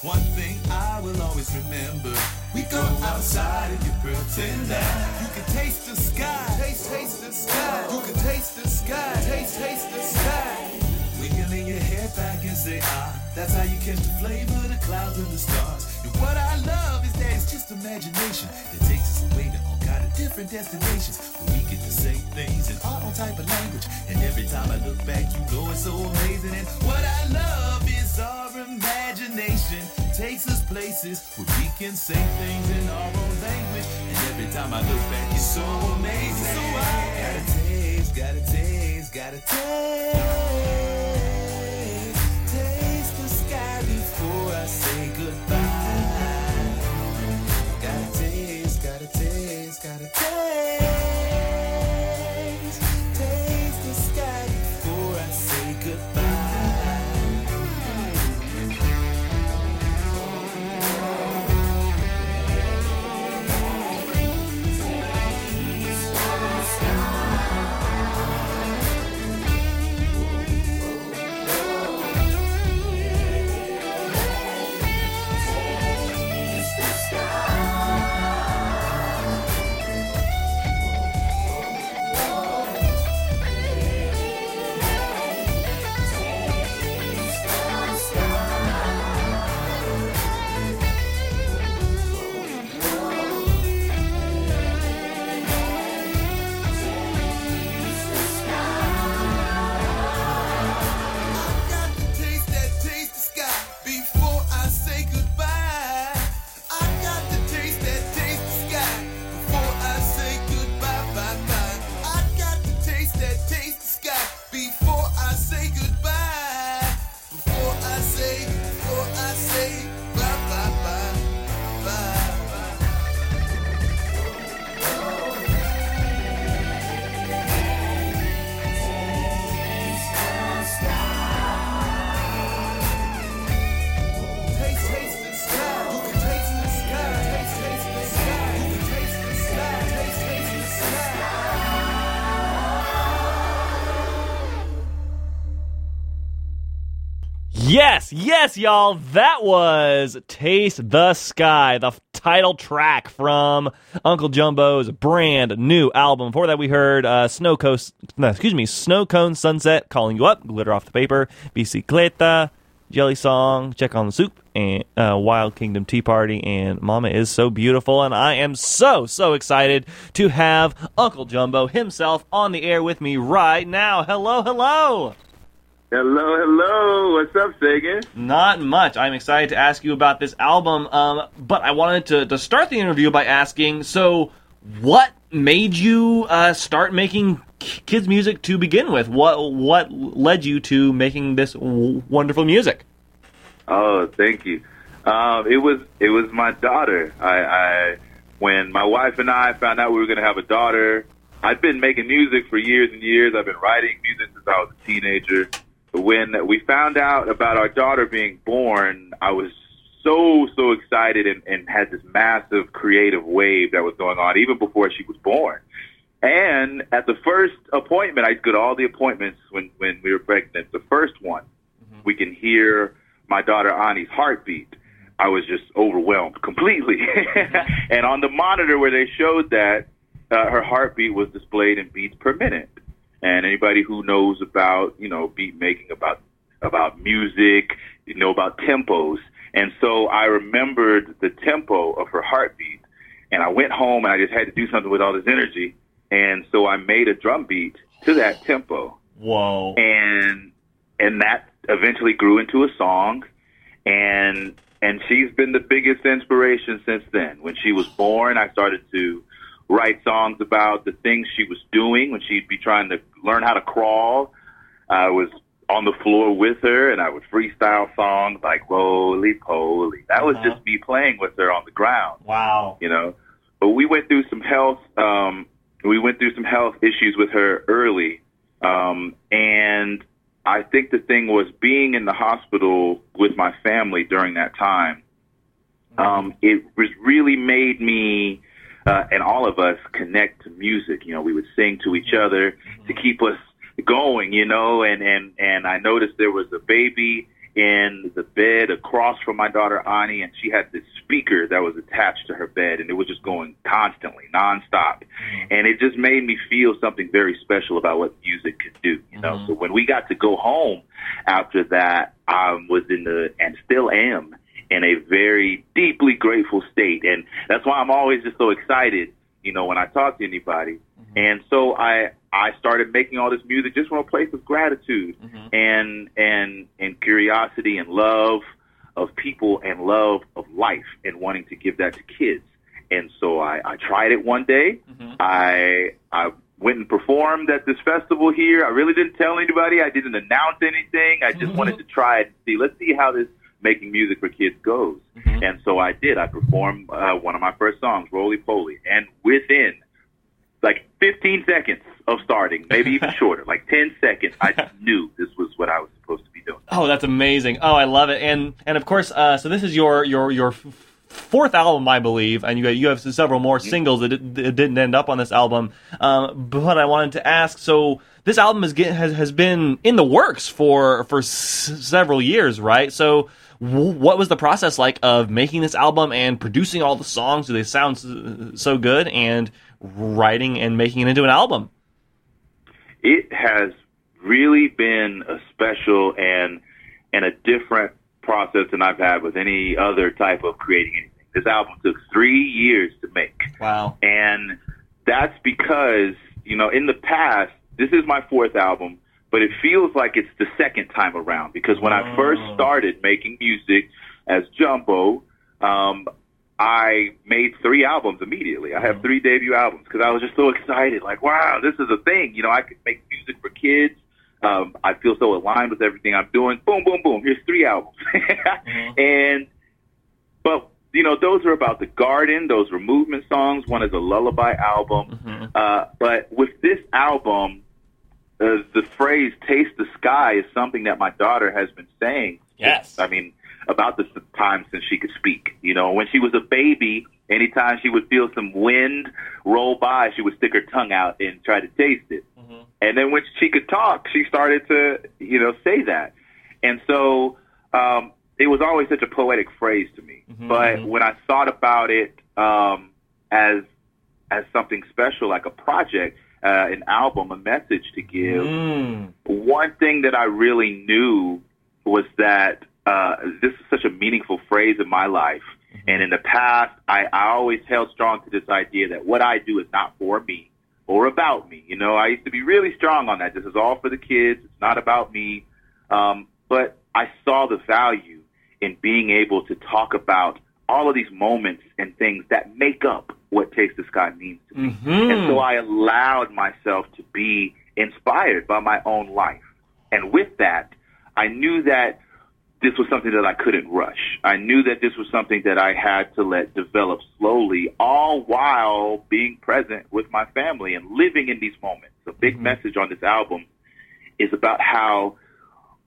One
thing I will always remember. We go outside and you pretend that you can taste the sky. Taste, taste the sky. You can taste the sky. Taste, taste the sky. Wiggling your head back and say, ah, that's how you catch the flavor the clouds and the stars. And what I love is that it's just imagination that takes us away to all kind of different destinations where we get to say things in our own type of language. And every time I look back, you know it's so amazing. And what I love is our imagination takes us places where we can say things in our own language. And every time I look back, it's so amazing. So I
Gotta taste, gotta taste, gotta taste.
Yes, y'all. That was Taste the Sky, the title track from Uncle Jumbo's brand new album. Before that, we heard uh, Snow Coast, no, excuse me, Snow Cone Sunset, Calling You Up, Glitter Off the Paper, Bicicleta, Jelly Song, Check on the Soup, and uh, Wild Kingdom Tea Party, and Mama is so beautiful. And I am so, so excited to have Uncle Jumbo himself on the air with me right now. Hello, hello.
Hello, hello. What's up, Sagan?
Not much. I'm excited to ask you about this album, um, but I wanted to, to start the interview by asking so, what made you uh, start making kids' music to begin with? What what led you to making this w- wonderful music?
Oh, thank you. Um, it was it was my daughter. I, I when my wife and I found out we were going to have a daughter. I've been making music for years and years. I've been writing music since I was a teenager. When we found out about our daughter being born, I was so so excited and, and had this massive creative wave that was going on even before she was born. And at the first appointment, I to all the appointments when when we were pregnant. The first one, we can hear my daughter Ani's heartbeat. I was just overwhelmed completely. and on the monitor where they showed that, uh, her heartbeat was displayed in beats per minute. And anybody who knows about, you know, beat making, about about music, you know about tempos. And so I remembered the tempo of her heartbeat. And I went home and I just had to do something with all this energy. And so I made a drum beat to that tempo.
Whoa.
And and that eventually grew into a song and and she's been the biggest inspiration since then. When she was born, I started to write songs about the things she was doing when she'd be trying to learn how to crawl. I was on the floor with her and I would freestyle songs like Roly Poly. That was
Uh-huh.
just me playing with her on the ground
Wow.
you know. But we went through some health um we went through some health issues with her early. Um and I think the thing was being in the hospital with my family during that time. Um it was really made me uh, and all of us connect to music. You know, we would sing to each other to mm-hmm. keep us going, you know, and, and, and I noticed there was a baby in the bed across from my daughter Ani and she had this speaker that was attached to her bed and it was just going constantly, nonstop. Mm-hmm. And it just made me feel something very special about what music could do, you know. Mm-hmm. So when we got to go home after that, I was in the and still am in a very deeply grateful state. And that's why I'm always just so excited, you know, when I talk to anybody. Mm-hmm. And so I I started making all this music just from a place of gratitude mm-hmm. and and and curiosity and love of people and love of life and wanting to give that to kids. And so I, I tried it one day. Mm-hmm. I I went and performed at this festival here. I really didn't tell anybody. I didn't announce anything. I just wanted to try it and see. Let's see how this making music for kids goes. And so I did. I performed uh, one of my first songs, Roly Poly, and within like 15 seconds of starting, maybe even shorter, like 10 seconds, I knew this was what I was supposed to be doing.
Oh, that's amazing. Oh, I love it. And and of course, uh, so this is your your your fourth album, I believe, and you you have several more singles that, that didn't end up on this album. Um, but I wanted to ask, so this album is get, has has been in the works for for s- several years, right? So. What was the process like of making this album and producing all the songs? Do they sound so good? And writing and making it into an album?
it has really been a special and and a different process than I've had with any other type of creating anything. This album took three years to make.
Wow.
And that's because, you know, in the past, this is my fourth album, but it feels like it's the second time around because when I first started making music as Jumbo, um, I made three albums immediately. I have three debut albums because I was just so excited. Like, wow, this is a thing. You know, I could make music for kids. Um, I feel so aligned with everything I'm doing. Boom, boom, boom. Here's three albums. And, but, you know, those are about the garden. Those were movement songs. One is a lullaby album. Uh, but with this album, uh, the phrase taste the sky is something that my daughter has been saying.
Yes.
I mean, about the time since she could speak. You know, when she was a baby, anytime she would feel some wind roll by, she would stick her tongue out and try to taste it. And then when she could talk, she started to, you know, say that. And so um, it was always such a poetic phrase to me. But when I thought about it um, as as something special, like a project, uh, an album, a message to give, one thing that I really knew was that uh, this is such a meaningful phrase in my life. And in the past, I, I always held strong to this idea that what I do is not for me or about me. You know, I used to be really strong on that. This is all for the kids. It's not about me. Um, but I saw the value in being able to talk about all of these moments and things that make up what Taste the Sky means to me. Mm-hmm. And so I allowed myself to be inspired by my own life. And with that, I knew that this was something that I couldn't rush. I knew that this was something that I had to let develop slowly, all while being present with my family and living in these moments. The big mm-hmm. message on this album is about how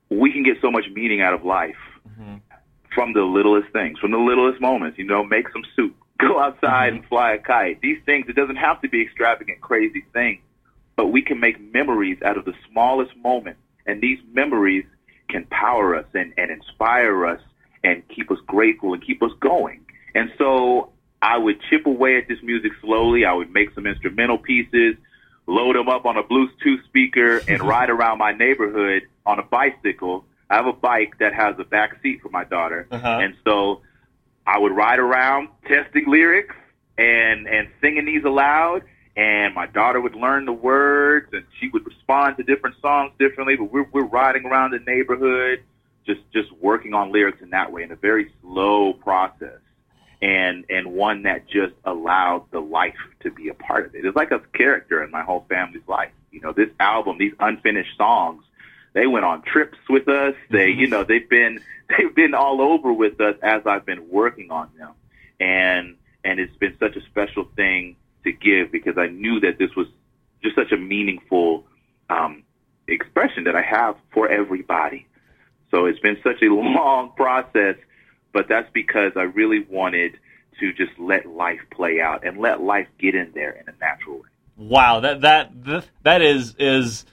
we can get so much meaning out of life mm-hmm. from the littlest things, from the littlest moments. You know, make some soup, go outside and fly a kite. These things, it doesn't have to be extravagant, crazy things, but we can make memories out of the smallest moments. And these memories can power us and, and inspire us and keep us grateful and keep us going. And so I would chip away at this music slowly. I would make some instrumental pieces, load them up on a Bluetooth speaker, and ride around my neighborhood on a bicycle. I have a bike that has a back seat for my daughter,
Uh-huh.
and so I would ride around testing lyrics and and singing these aloud. And my daughter would learn the words, and she would respond to different songs differently. But we're we're riding around the neighborhood, just just working on lyrics in that way, in a very slow process, and and one that just allowed the life to be a part of it. It's like a character in my whole family's life. You know, this album, these unfinished songs, they went on trips with us. They, you mm-hmm. know, they've been they've been all over with us as I've been working on them, and and it's been such a special thing to give because I knew that this was just such a meaningful um, expression that I have for everybody. So it's been such a long process, but that's because I really wanted to just let life play out and let life get in there in a natural way.
Wow, that that that, is is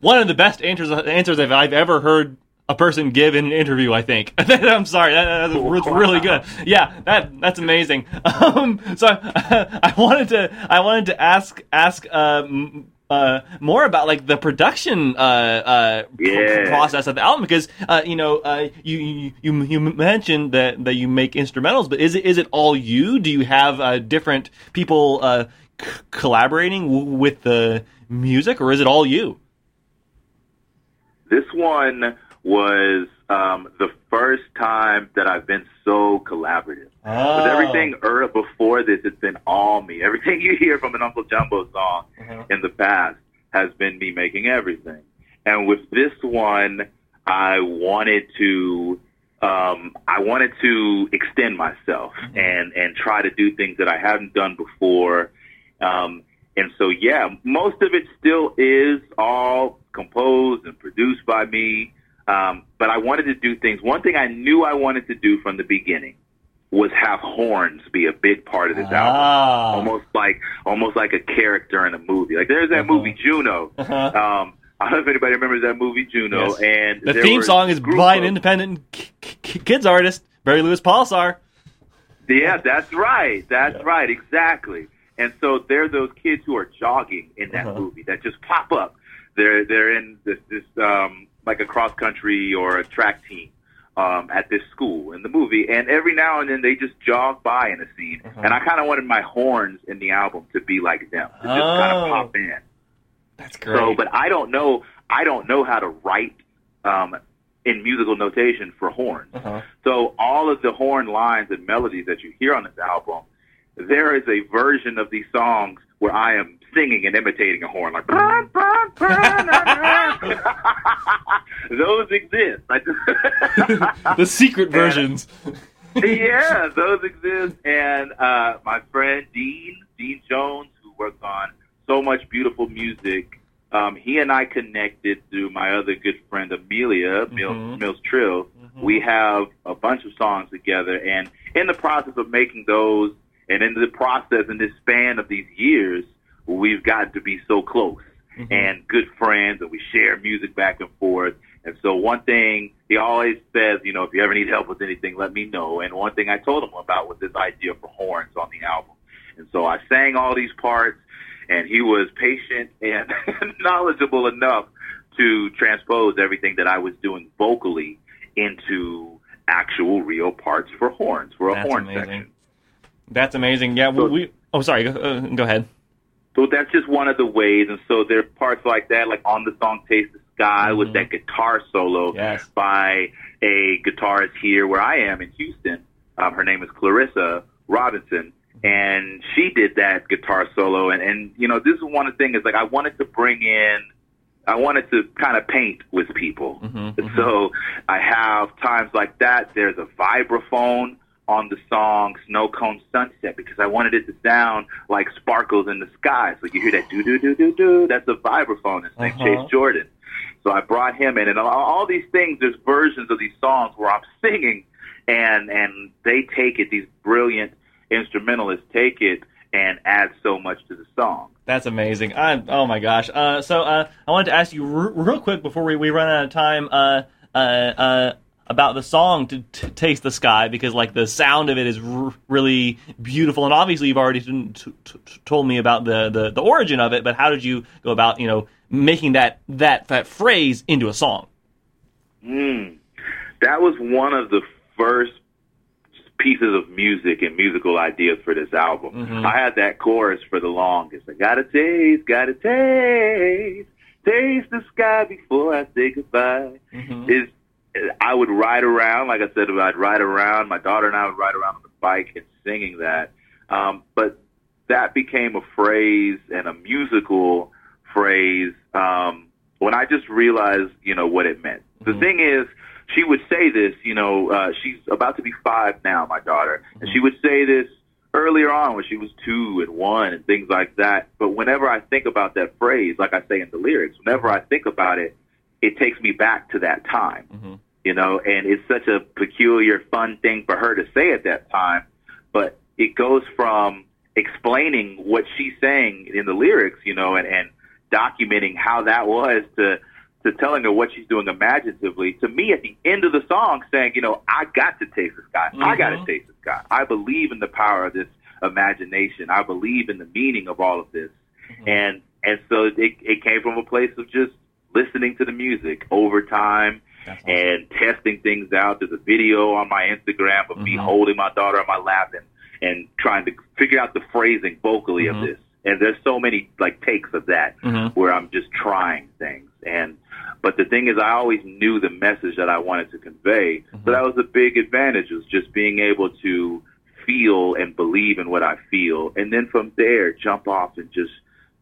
one of the best answers answers I've, I've ever heard a person give in an interview. I think. I'm sorry, that, that's it's really good. Yeah, that that's amazing. Um, so I wanted to I wanted to ask ask. Uh, m- uh, more about like the production uh, uh,
Yeah.
process of the album because uh, you know uh, you, you you you mentioned that that you make instrumentals, but is it is it all you? Do you have uh, different people uh, c- collaborating w- with the music, or is it all you?
This one was um, the first time that I've been so collaborative.
Oh.
With everything er, before this, it's been all me. Everything you hear from an Uncle Jumbo song in the past has been me making everything. And with this one, I wanted to, um, I wanted to extend myself and and try to do things that I hadn't done before. Um, and so, yeah, most of it still is all composed and produced by me. Um, but I wanted to do things. One thing I knew I wanted to do from the beginning was have horns be a big part of this
Ah.
album, almost like almost like a character in a movie. Like there's that movie Juno. Um, I don't know if anybody remembers that movie Juno.
Yes.
And
The theme song is by an independent k- k- kids artist, Barry Louis Polisar.
Yeah, that's right. That's right. Exactly. And so they're those kids who are jogging in that
Uh-huh.
movie that just pop up. They're they're in this this um like a cross country or a track team um at this school in the movie and every now and then they just jog by in a scene.
Uh-huh.
And I kind of wanted my horns in the album to be like them. To just kind
Oh.
of pop in.
That's great.
So, but I don't know. I don't know how to write um, in musical notation for horns.
Uh-huh.
So all of the horn lines and melodies that you hear on this album, there is a version of these songs where I am singing and imitating a horn, like those exist. Just-
the secret versions.
yeah, those exist. And uh, my friend Dean, Dean Jones, who works on so much beautiful music, um, he and I connected through my other good friend Amelia Mills,
Mhm.
Mills Trill. We have a bunch of songs together, and in the process of making those, and in the process in this span of these years, we've gotten to be so close and good friends, and we share music back and forth. And so one thing he always says, you know, if you ever need help with anything, let me know. And one thing I told him about was this idea for horns on the album. And so I sang all these parts, and he was patient and knowledgeable enough to transpose everything that I was doing vocally into actual real parts for horns, for a
That's
horn
amazing.
section.
That's amazing. Yeah, we. we oh, sorry. Go, uh, go ahead.
So that's just one of the ways. And so there are parts like that, like on the song Taste the Sky with that guitar solo
Yes.
by a guitarist here where I am in Houston. Um, her name is Clarissa Robinson. And she did that guitar solo. And, and, you know, this is one of the things is like I wanted to bring in I wanted to kind of paint with people.
Mm-hmm,
So I have times like that. There's a vibraphone on the song Snow Cone Sunset because I wanted it to sound like sparkles in the sky. So you hear that do do do do do. That's a vibraphone. It's like
Uh-huh.
Chase Jordan. So I brought him in, and all, all these things. There's versions of these songs where I'm singing, and and they take it. These brilliant instrumentalists take it and add so much to the song.
That's amazing. I, oh my gosh. Uh, so uh, I wanted to ask you r- real quick before we, we run out of time uh, uh, uh, about the song to, to Taste the Sky because like the sound of it is r- really beautiful and obviously you've already t- t- t- told me about the, the, the origin of it but how did you go about you know making that that that phrase into a song?
Mm. That was one of the first pieces of music and musical ideas for this album.
Mhm.
I had that chorus for the longest. I gotta taste, gotta taste, taste the sky before I say goodbye. Is I would ride around, like I said, I'd ride around. My daughter and I would ride around on the bike and singing that. Um, but that became a phrase and a musical phrase um, when I just realized, you know, what it meant. The thing is, she would say this, you know, uh, she's about to be five now, my daughter, and she would say this earlier on when she was two and one and things like that. But whenever I think about that phrase, like I say in the lyrics, whenever I think about it, it takes me back to that time, mm-hmm. you know, and it's such a peculiar, fun thing for her to say at that time. But it goes from explaining what she's saying in the lyrics, you know, and, and documenting how that was to to telling her what she's doing imaginatively to me at the end of the song saying, you know, I got to taste the sky. I got to
mm-hmm.
taste the sky. I believe in the power of this imagination. I believe in the meaning of all of this. Mm-hmm. And and so it it came from a place of just listening to the music over time and testing things out. There's a video on my Instagram of me mm-hmm. holding my daughter on my lap and, and trying to figure out the phrasing vocally of mm-hmm. this. And there's so many like takes of that
Mhm.
where I'm just trying things. And but the thing is, I always knew the message that I wanted to convey. So mm-hmm. that was a big advantage was just being able to feel and believe in what I feel, and then from there jump off and just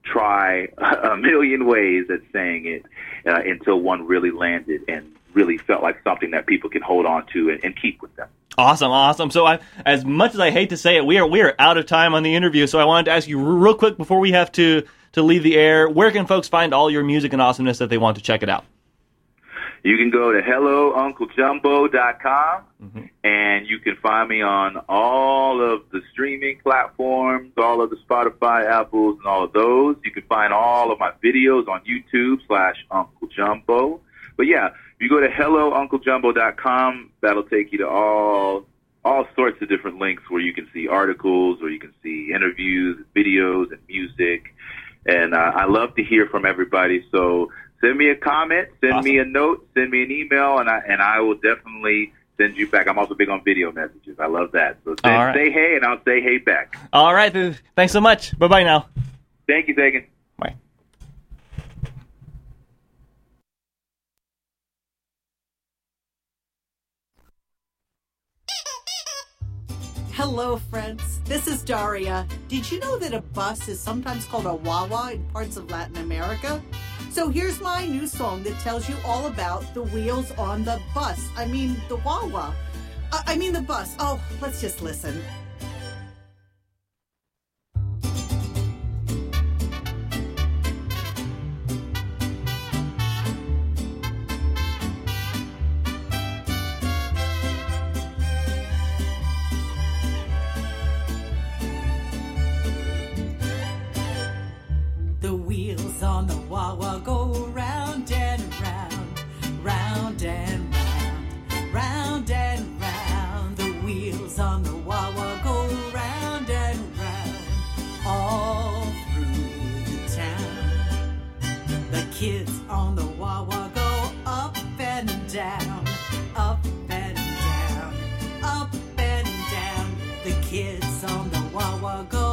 try a million ways at saying it uh, until one really landed and really felt like something that people can hold on to and, and keep with them.
Awesome, awesome. So, I, as much as I hate to say it, we are we are out of time on the interview. So, I wanted to ask you real quick before we have to to leave the air. Where can folks find all your music and awesomeness that they want to check it out?
You can go to hellounclejumbo.com and you can find me on all of the streaming platforms, all of the Spotify, Apples, and all of those. You can find all of my videos on YouTube slash Uncle Jumbo. But yeah, if you go to hellounclejumbo.com, that'll take you to all all sorts of different links where you can see articles or you can see interviews, videos, and music. And uh, I love to hear from everybody. So send me a comment, send me a note, send me an email, and I and I will definitely send you back. I'm also big on video messages. I love that. So say,
All right.
say hey, and I'll say hey back.
All right, th- thanks so much. Bye bye now.
Thank you, Sagan.
Bye.
Hello, friends. This is Daria. Did you know that a bus is sometimes called a wawa in parts of Latin America? So here's my new song that tells you all about the wheels on the bus. I mean, the wawa. Uh, I mean, the bus. Oh, let's just listen.
Kids on the Wawa go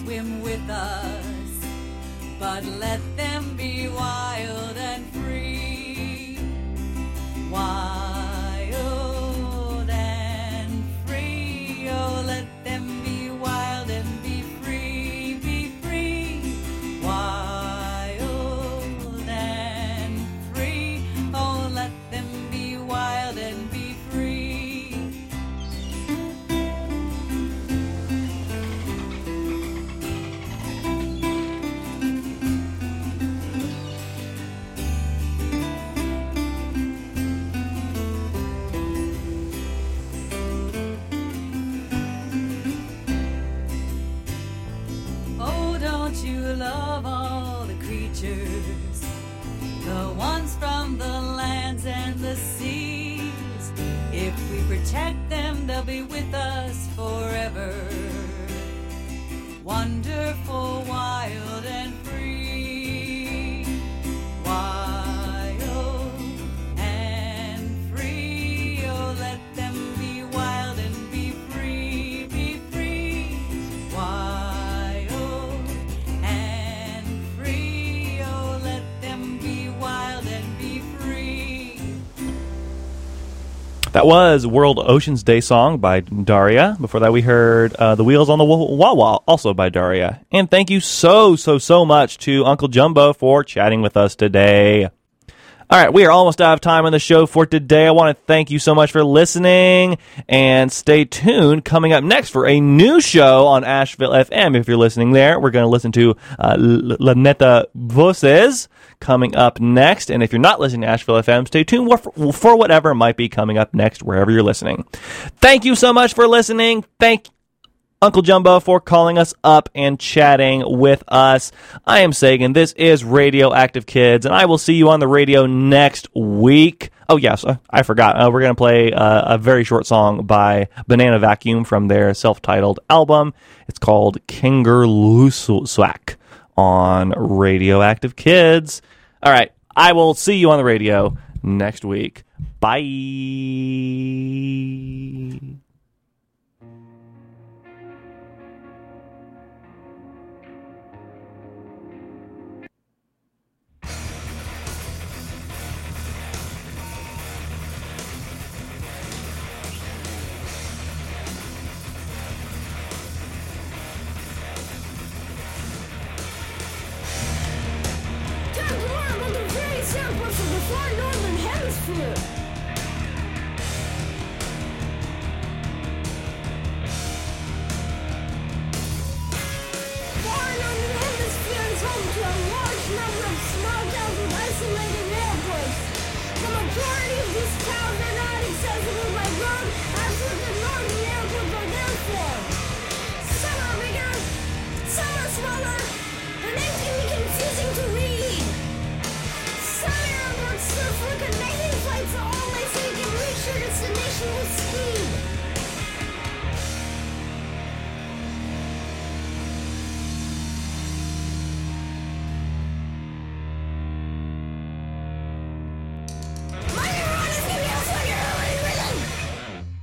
swim with us. But let them be wild and free. Wild they'll be with us forever. Wonderful, wild,
That was World Oceans Day song by Daria. Before that, we heard uh, The Wheels on the Wawa, also by Daria. And thank you so, so, so much to Uncle Jumbo for chatting with us today. All right, we are almost out of time on the show for today. I want to thank you so much for listening and stay tuned. Coming up next for a new show on Asheville FM. If you're listening there, we're going to listen to uh, La Neta Voces coming up next. And if you're not listening to Asheville FM, stay tuned for, for whatever might be coming up next wherever you're listening. Thank you so much for listening. Thank Uncle Jumbo for calling us up and chatting with us. I am Sagan. This is Radio Active Kids, and I will see you on the radio next week. Oh, yes, uh, I forgot. Uh, we're going to play uh, a very short song by Banana Vacuum from their self titled album. It's called Kingerluswak on Radio Active Kids. All right, I will see you on the radio next week. Bye.